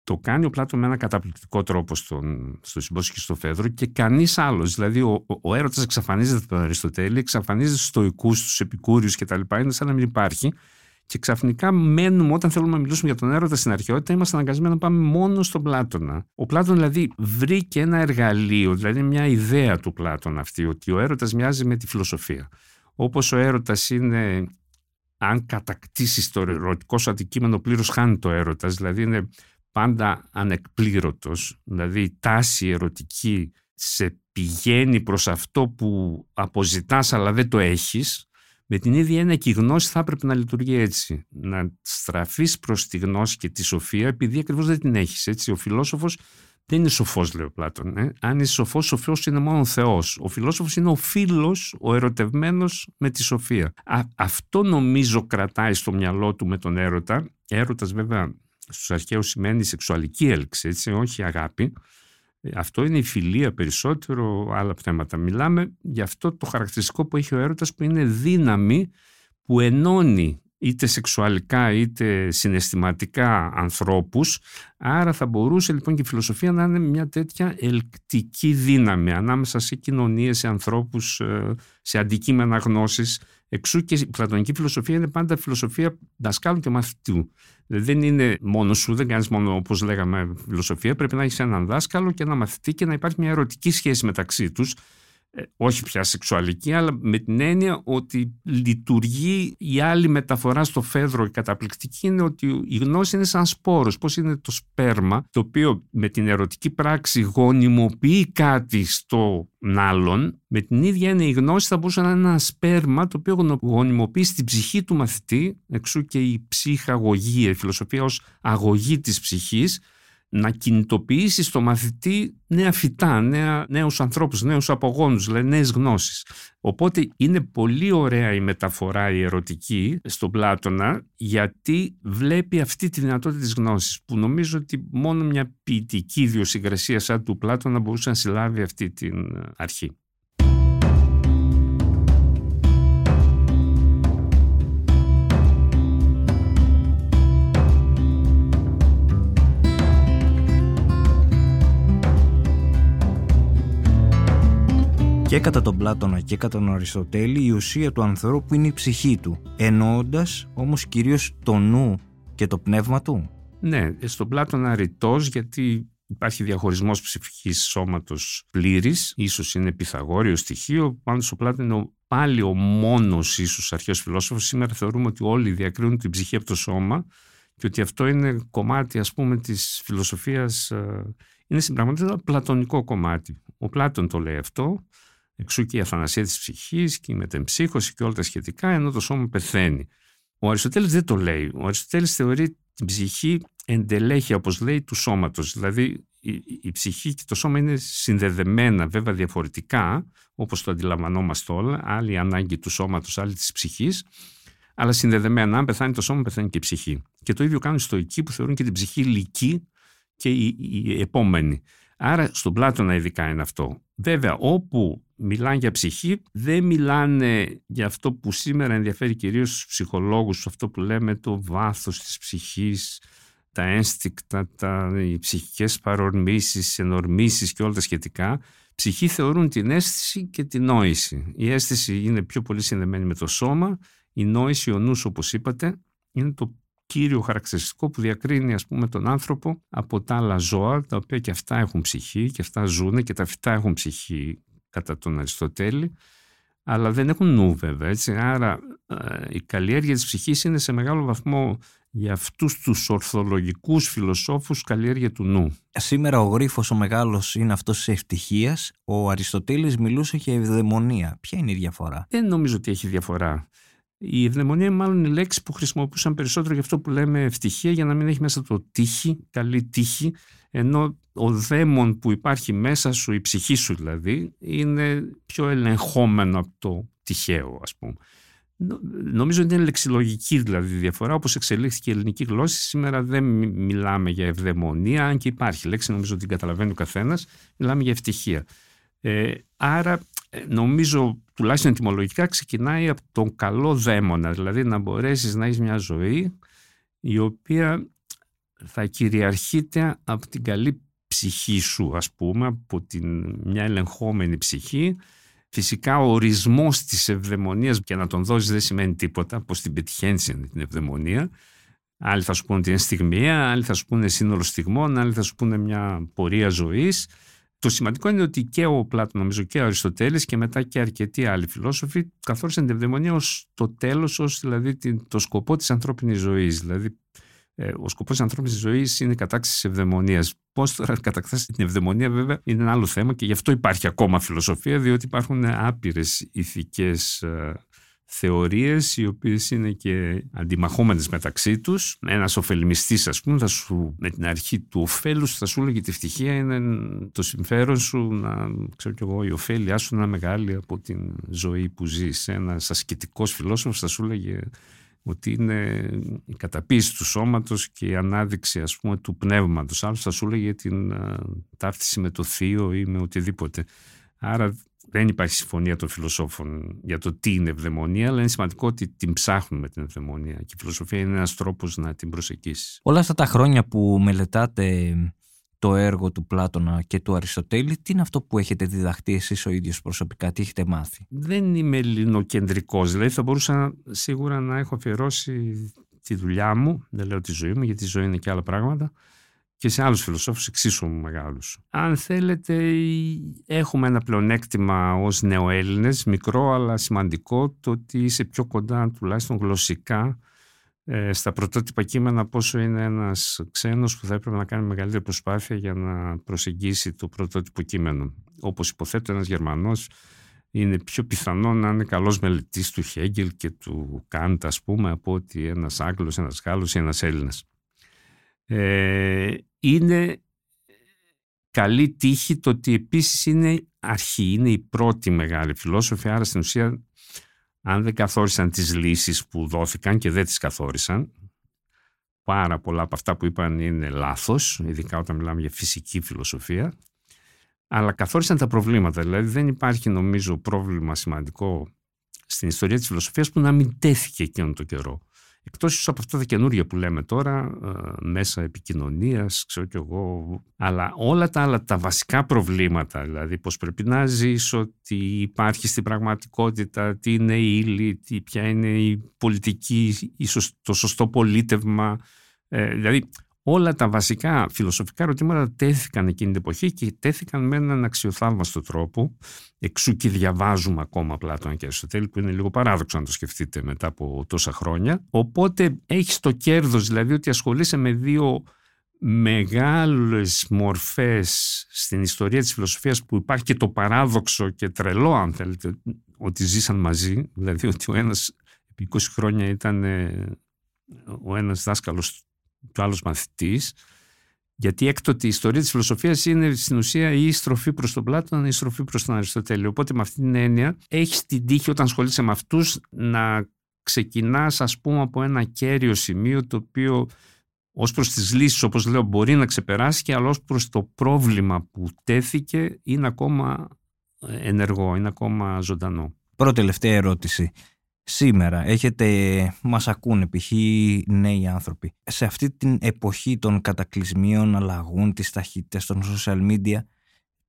το κάνει ο Πλάτων με ένα καταπληκτικό τρόπο στον, στο Συμπόσιο και στο Φέδρο και κανείς άλλος. Δηλαδή, ο, ο, ο έρωτας εξαφανίζεται από τον Αριστοτέλη, εξαφανίζεται στους στοικούς, στους επικούριους κτλ. Είναι σαν να μην υπάρχει. Και ξαφνικά μένουμε, όταν θέλουμε να μιλήσουμε για τον έρωτα στην αρχαιότητα, είμαστε αναγκασμένοι να πάμε μόνο στον Πλάτωνα. Ο Πλάτων δηλαδή βρήκε ένα εργαλείο, δηλαδή μια ιδέα του Πλάτων αυτή, ότι ο έρωτας μοιάζει με τη φιλοσοφία. Όπως ο έρωτας είναι, αν κατακτήσεις το ερωτικό σου αντικείμενο, πλήρως χάνει το έρωτας. Δηλαδή είναι πάντα ανεκπλήρωτος, δηλαδή η τάση ερωτική σε πηγαίνει προς αυτό που αποζητάς αλλά δεν το έχεις, με την ίδια έννοια και η γνώση θα έπρεπε να λειτουργεί έτσι. Να στραφείς προς τη γνώση και τη σοφία επειδή ακριβώς δεν την έχεις. Έτσι. Ο φιλόσοφος δεν είναι σοφός λέει ο Πλάτων. Ε. Αν είσαι σοφός, ο σοφός είναι μόνο ο Θεός. Ο φιλόσοφος είναι ο φίλος, ο ερωτευμένος με τη σοφία. αυτό νομίζω κρατάει στο μυαλό του με τον έρωτα. Έρωτας βέβαια στους αρχαίους σημαίνει σεξουαλική έλξη, έτσι, όχι αγάπη. Ε, αυτό είναι η φιλία περισσότερο, άλλα θέματα. Μιλάμε για αυτό το χαρακτηριστικό που έχει ο έρωτας που είναι δύναμη που ενώνει είτε σεξουαλικά είτε συναισθηματικά ανθρώπους. Άρα θα μπορούσε λοιπόν και η φιλοσοφία να είναι μια τέτοια ελκτική δύναμη ανάμεσα σε κοινωνίες, σε ανθρώπους, ε, σε αντικείμενα γνώσης. Εξού και η πλατωνική φιλοσοφία είναι πάντα φιλοσοφία δασκάλου και μαθητού. Δεν είναι μόνος σου, δεν κάνεις μόνο όπως λέγαμε φιλοσοφία. Πρέπει να έχεις έναν δάσκαλο και ένα μαθητή και να υπάρχει μια ερωτική σχέση μεταξύ τους. ε, όχι πια σεξουαλική, αλλά με την έννοια ότι λειτουργεί η άλλη μεταφορά στο φέδρο η καταπληκτική είναι ότι η γνώση είναι σαν σπόρος. Πώς είναι το σπέρμα, το οποίο με την ερωτική πράξη γονιμοποιεί κάτι στο άλλον, με την ίδια είναι η γνώση θα μπορούσε να είναι ένα σπέρμα το οποίο γονιμοποιεί στην ψυχή του μαθητή, εξού και η ψυχαγωγία, η φιλοσοφία ως αγωγή της ψυχής, να κινητοποιήσεις στο μαθητή νέα φυτά, νέα, νέους ανθρώπους, νέους απογόνους, δηλαδή νέες γνώσεις. Οπότε είναι πολύ ωραία η μεταφορά η ερωτική στον Πλάτωνα γιατί βλέπει αυτή τη δυνατότητα της γνώσης που νομίζω ότι μόνο μια ποιητική ιδιοσυγκρασία σαν του Πλάτωνα μπορούσε να συλλάβει αυτή την αρχή. Και κατά τον Πλάτωνα και κατά τον Αριστοτέλη η ουσία του ανθρώπου είναι η ψυχή του, εννοώντας όμως κυρίως το νου και το πνεύμα του. Ναι, στον Πλάτωνα ρητός γιατί υπάρχει διαχωρισμός ψυχής σώματος πλήρης, ίσως είναι πιθαγόριο στοιχείο, πάνω στο Πλάτωνα είναι πάλι ο μόνος ίσως αρχαίος φιλόσοφος. Σήμερα θεωρούμε ότι όλοι διακρίνουν την ψυχή από το σώμα και ότι αυτό είναι κομμάτι ας πούμε της φιλοσοφίας, ε, είναι στην πραγματικότητα πλατωνικό κομμάτι. Ο Πλάτων το λέει αυτό, Εξού και η αθανασία της ψυχής και η μετεμψύχωση και όλα τα σχετικά, ενώ το σώμα πεθαίνει. Ο Αριστοτέλης δεν το λέει. Ο Αριστοτέλης θεωρεί την ψυχή εντελέχεια, όπως λέει, του σώματος. Δηλαδή η, η ψυχή και το σώμα είναι συνδεδεμένα, βέβαια διαφορετικά, όπως το αντιλαμβανόμαστε όλα, άλλη ανάγκη του σώματος, άλλη της ψυχής, αλλά συνδεδεμένα. Αν πεθάνει το σώμα, πεθάνει και η ψυχή. Και το ίδιο κάνουν στο εκεί που θεωρούν και την ψυχή λυκή και η, η επόμενη. Άρα στον Πλάτωνα ειδικά είναι αυτό. Βέβαια, όπου μιλάνε για ψυχή, δεν μιλάνε για αυτό που σήμερα ενδιαφέρει κυρίως τους ψυχολόγους, αυτό που λέμε το βάθος της ψυχής, τα ένστικτα, τα, οι ψυχικές παρορμήσεις, ενορμήσεις και όλα τα σχετικά. Ψυχή θεωρούν την αίσθηση και την νόηση. Η αίσθηση είναι πιο πολύ συνδεμένη με το σώμα, η νόηση, ο νους όπως είπατε, είναι το κύριο χαρακτηριστικό που διακρίνει ας πούμε τον άνθρωπο από τα άλλα ζώα τα οποία και αυτά έχουν ψυχή και αυτά ζουν και τα φυτά έχουν ψυχή κατά τον Αριστοτέλη αλλά δεν έχουν νου βέβαια έτσι. άρα ε, η καλλιέργεια της ψυχής είναι σε μεγάλο βαθμό για αυτούς τους ορθολογικούς φιλοσόφους καλλιέργεια του νου. Σήμερα ο γρίφος ο μεγάλος είναι αυτός της ευτυχίας. Ο Αριστοτέλης μιλούσε για ευδαιμονία. Ποια είναι η διαφορά; Δεν νομίζω ότι έχει διαφορά. Η ευδαιμονία είναι μάλλον η λέξη που χρησιμοποιούσαν περισσότερο για αυτό που λέμε ευτυχία για να μην έχει μέσα το τύχη, καλή τύχη, ενώ ο δαίμον που υπάρχει μέσα σου, η ψυχή σου δηλαδή, είναι πιο ελεγχόμενο από το τυχαίο ας πούμε. Νομίζω ότι είναι λεξιλογική δηλαδή διαφορά. Όπως εξελίχθηκε η ελληνική γλώσσα, σήμερα δεν μιλάμε για ευδαιμονία, αν και υπάρχει λέξη, νομίζω ότι την καταλαβαίνει ο καθένας, μιλάμε για ευτυχία. Ε, άρα ε, νομίζω τουλάχιστον ετοιμολογικά ξεκινάει από τον καλό δαίμονα, δηλαδή να μπορέσεις να έχεις μια ζωή η οποία θα κυριαρχείται από την καλή ψυχή σου ας πούμε, από την, μια ελεγχόμενη ψυχή. Φυσικά ο ορισμός της ευδαιμονίας και να τον δώσεις δεν σημαίνει τίποτα, πως την πετυχαίνεις την ευδαιμονία. Άλλοι θα σου πούνε ότι είναι στιγμία, άλλοι θα σου πούνε σύνολο στιγμών, άλλοι θα σου πούνε μια πορεία ζωής. Το σημαντικό είναι ότι και ο Πλάτων, νομίζω και ο Αριστοτέλης και μετά και αρκετοί άλλοι φιλόσοφοι καθόρισαν την ευδαιμονία ως το τέλος, ως δηλαδή το σκοπό της ανθρώπινης ζωής. Δηλαδή ε, ο σκοπός της ανθρώπινης ζωής είναι η κατάκτηση της ευδαιμονίας. Πώς τώρα κατακτάσει την ευδαιμονία βέβαια είναι ένα άλλο θέμα και γι' αυτό υπάρχει ακόμα φιλοσοφία διότι υπάρχουν άπειρες ηθικές ε, θεωρίες οι οποίες είναι και αντιμαχόμενες μεταξύ τους. Ένας ωφελημιστής ας πούμε θα σου, με την αρχή του ωφέλους θα σου λέγει τη ευτυχία είναι το συμφέρον σου να ξέρω κι εγώ η ωφέλειά σου να μεγάλη από την ζωή που ζεις. Ένας ασκητικός φιλόσοφος θα σου λέγε ότι είναι η καταπίεση του σώματος και η ανάδειξη ας πούμε του πνεύματος. Άλλος θα σου λέγε την ταύτιση με το θείο ή με οτιδήποτε. Άρα δεν υπάρχει συμφωνία των φιλοσόφων για το τι είναι ευδαιμονία, αλλά είναι σημαντικό ότι την ψάχνουμε την ευδαιμονία και η φιλοσοφία είναι ένας τρόπος να την προσεγγίσεις. Όλα αυτά τα χρόνια που μελετάτε το έργο του Πλάτωνα και του Αριστοτέλη, τι είναι αυτό που έχετε διδαχτεί εσείς ο ίδιος προσωπικά, τι έχετε μάθει; Δεν είμαι ελληνοκεντρικός, δηλαδή θα μπορούσα σίγουρα να έχω αφιερώσει τη δουλειά μου, δεν λέω τη ζωή μου, γιατί η ζωή είναι και άλλα πράγματα, και σε άλλους φιλοσόφους εξίσου μεγάλους. Αν θέλετε, έχουμε ένα πλεονέκτημα ως νεοέλληνες, μικρό αλλά σημαντικό, το ότι είσαι πιο κοντά τουλάχιστον γλωσσικά ε, στα πρωτότυπα κείμενα πόσο είναι ένας ξένος που θα έπρεπε να κάνει μεγαλύτερη προσπάθεια για να προσεγγίσει το πρωτότυπο κείμενο. Όπως υποθέτω ένας Γερμανός είναι πιο πιθανό να είναι καλός μελετής του Χέγγελ και του Κάντ ας πούμε από ότι ένας Άγγλος, ένας Γάλλος ή ένας Έλληνας. Ε, είναι καλή τύχη το ότι επίσης είναι αρχή, είναι η πρώτη μεγάλη φιλόσοφη, άρα στην ουσία αν δεν καθόρισαν τις λύσεις που δόθηκαν και δεν τις καθόρισαν, πάρα πολλά από αυτά που είπαν είναι λάθος, ειδικά όταν μιλάμε για φυσική φιλοσοφία, αλλά καθόρισαν τα προβλήματα. Δηλαδή δεν υπάρχει νομίζω πρόβλημα σημαντικό στην ιστορία της φιλοσοφίας που να μην τέθηκε εκείνον το καιρό. Εκτός ίσως από αυτά τα καινούργια που λέμε τώρα, ε, μέσα επικοινωνίας, ξέρω κι εγώ, αλλά όλα τα άλλα, τα βασικά προβλήματα, δηλαδή πώς πρέπει να ζεις, ότι υπάρχει στην πραγματικότητα, τι είναι η ύλη, τι, ποια είναι η πολιτική, ίσως το σωστό πολίτευμα, ε, δηλαδή όλα τα βασικά φιλοσοφικά ερωτήματα τέθηκαν εκείνη την εποχή και τέθηκαν με έναν αξιοθαύμαστο τρόπο. Εξού και διαβάζουμε ακόμα Πλάτωνα και Αριστοτέλη, που είναι λίγο παράδοξο να το σκεφτείτε μετά από τόσα χρόνια. Οπότε έχεις το κέρδος, δηλαδή ότι ασχολείσαι με δύο μεγάλες μορφές στην ιστορία της φιλοσοφίας που υπάρχει και το παράδοξο και τρελό αν θέλετε ότι ζήσαν μαζί δηλαδή ότι ο ένας επί 20 χρόνια ήταν ο ένας δάσκαλος του άλλος μαθητής γιατί έκτοτε η ιστορία της φιλοσοφίας είναι στην ουσία η στροφή προς τον Πλάτωνα, η στροφή προς τον Αριστοτέλη. Οπότε με αυτή την έννοια έχεις την τύχη όταν ασχολείσαι με αυτούς να ξεκινάς ας πούμε από ένα κέριο σημείο το οποίο ως προς τις λύσεις όπως λέω μπορεί να ξεπεράσει και αλλά ως προς το πρόβλημα που τέθηκε είναι ακόμα ενεργό, είναι ακόμα ζωντανό. Πρώτη τελευταία ερώτηση σήμερα έχετε, μας ακούνε π.χ. νέοι άνθρωποι. Σε αυτή την εποχή των κατακλυσμίων, αλλαγών, της ταχύτητας των social media,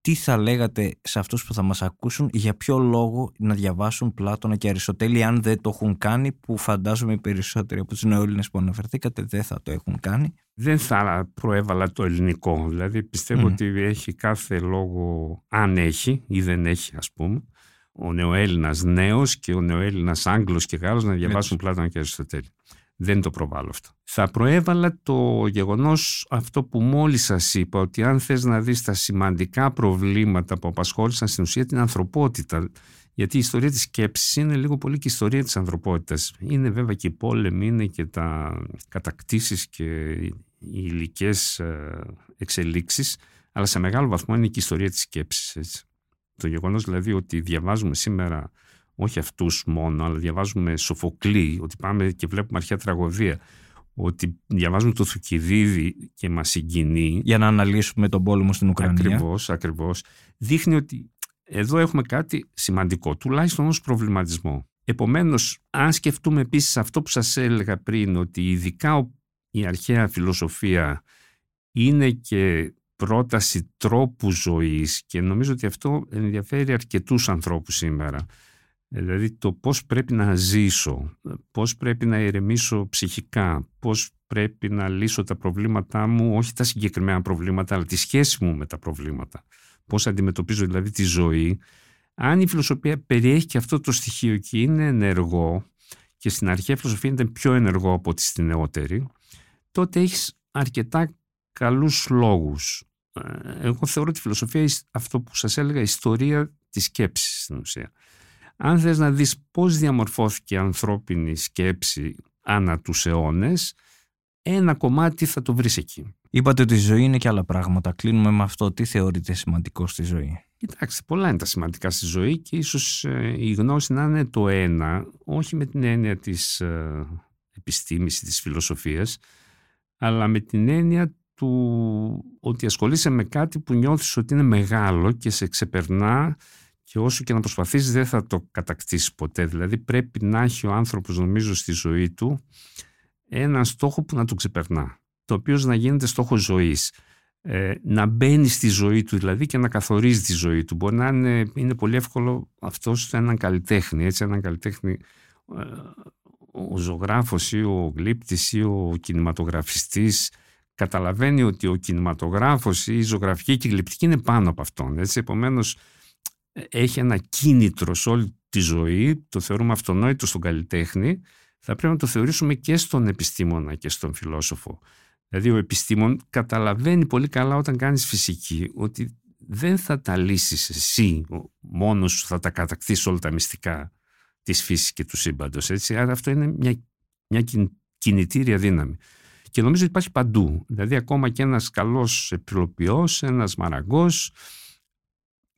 τι θα λέγατε σε αυτούς που θα μας ακούσουν, για ποιο λόγο να διαβάσουν Πλάτωνα και Αριστοτέλη αν δεν το έχουν κάνει, που φαντάζομαι οι περισσότεροι από τους νεοέλληνες που αναφερθήκατε δεν θα το έχουν κάνει; Δεν θα προέβαλα το ελληνικό, δηλαδή πιστεύω ότι έχει κάθε λόγο, αν έχει ή δεν έχει ας πούμε, ο νεοέλληνας νέος και ο νεοέλληνας Άγγλος και Γάλλος να διαβάσουν Πλάτωνα και Αριστοτέλη. Δεν το προβάλλω αυτό. Θα προέβαλα το γεγονός αυτό που μόλις σας είπα, ότι αν θες να δεις τα σημαντικά προβλήματα που απασχόλησαν στην ουσία την ανθρωπότητα, γιατί η ιστορία της σκέψης είναι λίγο πολύ και η ιστορία της ανθρωπότητας. Είναι βέβαια και οι πόλεμοι, είναι και τα κατακτήσεις και οι υλικές ε, εξελίξεις, αλλά σε μεγάλο βαθμό είναι και η ιστορία της σκέψης. Έτσι. Το γεγονός δηλαδή ότι διαβάζουμε σήμερα όχι αυτούς μόνο, αλλά διαβάζουμε Σοφοκλή, ότι πάμε και βλέπουμε αρχαία τραγωδία, ότι διαβάζουμε το Θουκυδίδη και μας συγκινεί. Για να αναλύσουμε τον πόλεμο στην Ουκρανία. Ακριβώς, ακριβώς. Δείχνει ότι εδώ έχουμε κάτι σημαντικό, τουλάχιστον ως προβληματισμό. Επομένως, αν σκεφτούμε επίσης αυτό που σας έλεγα πριν, ότι ειδικά η αρχαία φιλοσοφία είναι και πρόταση τρόπου ζωής και νομίζω ότι αυτό ενδιαφέρει αρκετούς ανθρώπους σήμερα. Δηλαδή το πώς πρέπει να ζήσω, πώς πρέπει να ηρεμήσω ψυχικά, πώς πρέπει να λύσω τα προβλήματά μου, όχι τα συγκεκριμένα προβλήματα, αλλά τη σχέση μου με τα προβλήματα. Πώς αντιμετωπίζω δηλαδή τη ζωή. Αν η φιλοσοφία περιέχει και αυτό το στοιχείο και είναι ενεργό, και στην αρχαία φιλοσοφία ήταν πιο ενεργό από ότι στην νεότερη, τότε έχεις αρκετά καλούς λόγους ε, εγώ θεωρώ τη φιλοσοφία αυτό που σας έλεγα ιστορία της σκέψης στην ουσία. Αν θες να δεις πώς διαμορφώθηκε η ανθρώπινη σκέψη ανά τους αιώνες, ένα κομμάτι θα το βρεις εκεί. Είπατε ότι η ζωή είναι και άλλα πράγματα. Κλείνουμε με αυτό. Τι θεωρείτε σημαντικό στη ζωή; Κοιτάξτε, πολλά είναι τα σημαντικά στη ζωή και ίσως ε, η γνώση να είναι το ένα, όχι με την έννοια της ε, επιστήμης ή της φιλοσοφίας, αλλά με την έννοια του ότι ασχολείσαι με κάτι που νιώθεις ότι είναι μεγάλο και σε ξεπερνά και όσο και να προσπαθείς δεν θα το κατακτήσεις ποτέ. Δηλαδή πρέπει να έχει ο άνθρωπος νομίζω στη ζωή του ένα στόχο που να τον ξεπερνά, το οποίο να γίνεται στόχο ζωής. Ε, να μπαίνει στη ζωή του δηλαδή και να καθορίζει τη ζωή του. Μπορεί να είναι, είναι πολύ εύκολο αυτό σε έναν καλλιτέχνη, έτσι, έναν καλλιτέχνη ε, ο ζωγράφος ή ο γλύπτης ή ο κινηματογραφιστής καταλαβαίνει ότι ο κινηματογράφος ή η ζωγραφική και η γλυπτική είναι πάνω από αυτόν. Έτσι. Επομένως έχει ένα κίνητρο σε όλη τη ζωή, το θεωρούμε αυτονόητο στον καλλιτέχνη, θα πρέπει να το θεωρήσουμε και στον επιστήμονα και στον φιλόσοφο. Δηλαδή ο επιστήμον καταλαβαίνει πολύ καλά όταν κάνεις φυσική ότι δεν θα τα λύσεις εσύ μόνος σου, θα τα κατακτήσεις όλα τα μυστικά της φύσης και του σύμπαντος. Έτσι. Άρα αυτό είναι μια, μια κινητήρια δύναμη. Και νομίζω ότι υπάρχει παντού. Δηλαδή ακόμα και ένας καλός επιλοποιός, ένας μαραγκός,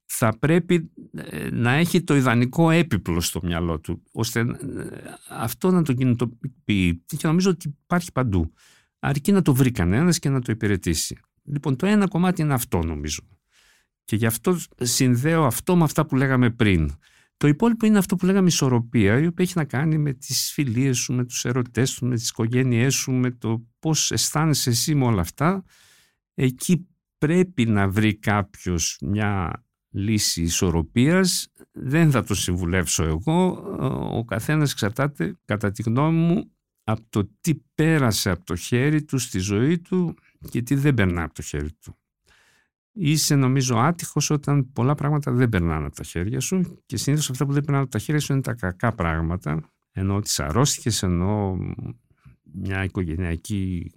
θα πρέπει ε, να έχει το ιδανικό έπιπλο στο μυαλό του, ώστε ε, αυτό να το κινητοποιεί. Και νομίζω ότι υπάρχει παντού. Αρκεί να το βρει κανένας και να το υπηρετήσει. Λοιπόν, το ένα κομμάτι είναι αυτό νομίζω. Και γι' αυτό συνδέω αυτό με αυτά που λέγαμε πριν. Το υπόλοιπο είναι αυτό που λέγαμε ισορροπία, η οποία έχει να κάνει με τις φιλίες σου, με τους ερωτές σου, με τις οικογένειές σου, με το πώς αισθάνεσαι εσύ με όλα αυτά. Εκεί πρέπει να βρει κάποιος μια λύση ισορροπίας. Δεν θα το συμβουλεύσω εγώ. Ο καθένας εξαρτάται, κατά τη γνώμη μου, από το τι πέρασε από το χέρι του στη ζωή του και τι δεν περνά από το χέρι του είσαι νομίζω άτυχος όταν πολλά πράγματα δεν περνάνε από τα χέρια σου και συνήθως αυτά που δεν περνάνε από τα χέρια σου είναι τα κακά πράγματα ενώ τις αρρώστιες, ενώ μια οικογενειακή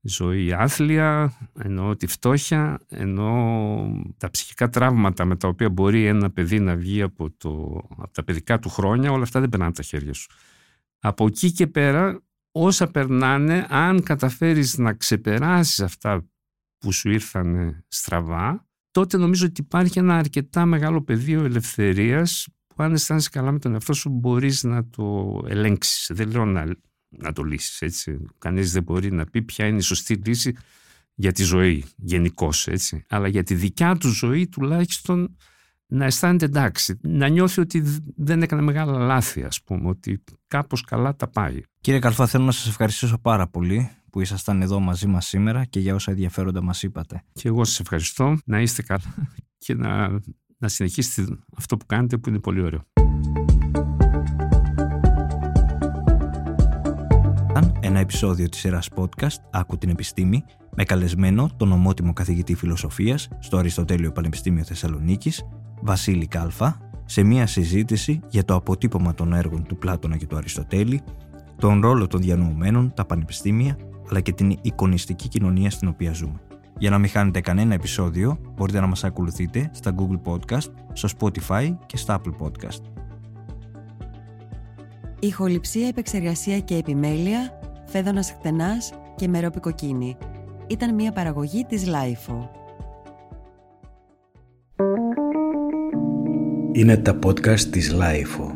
ζωή άθλια, ενώ τη φτώχεια, ενώ τα ψυχικά τραύματα με τα οποία μπορεί ένα παιδί να βγει από, το, από τα παιδικά του χρόνια, όλα αυτά δεν περνάνε από τα χέρια σου. Από εκεί και πέρα, όσα περνάνε, αν καταφέρεις να ξεπεράσεις αυτά που σου ήρθαν στραβά, τότε νομίζω ότι υπάρχει ένα αρκετά μεγάλο πεδίο ελευθερίας που αν αισθάνεσαι καλά με τον εαυτό σου μπορείς να το ελέγξεις. Δεν λέω να, να το λύσεις έτσι. Κανείς δεν μπορεί να πει ποια είναι η σωστή λύση για τη ζωή γενικώς, έτσι. Αλλά για τη δικιά του ζωή τουλάχιστον να αισθάνεται εντάξει, να νιώθει ότι δεν έκανε μεγάλα λάθη, ας πούμε, ότι κάπως καλά τα πάει. Κύριε Καλφά, θέλω να σας ευχαριστήσω πάρα πολύ που ήσασταν εδώ μαζί μας σήμερα και για όσα ενδιαφέροντα μας είπατε. Και εγώ σας ευχαριστώ. Να είστε καλά και να, να συνεχίσετε αυτό που κάνετε που είναι πολύ ωραίο. Ένα επεισόδιο της σειράς podcast «Άκου την επιστήμη» με καλεσμένο τον ομότιμο καθηγητή φιλοσοφίας στο Αριστοτέλειο Πανεπιστήμιο Θεσσαλονίκης, Βασίλη Κάλφα, σε μια συζήτηση για το αποτύπωμα των έργων του Πλάτωνα και του Αριστοτέλη, τον ρόλο των διανοουμένων, τα πανεπιστήμια αλλά και την εικονιστική κοινωνία στην οποία ζούμε. Για να μην χάνετε κανένα επεισόδιο, μπορείτε να μας ακολουθείτε στα Google Podcast, στο Spotify και στα Apple Podcast. Ηχοληψία, επεξεργασία και επιμέλεια, φέδωνας χτενάς και μερόπικοκίνη. Ήταν μια παραγωγή της LIFO. Είναι τα podcast της LIFO.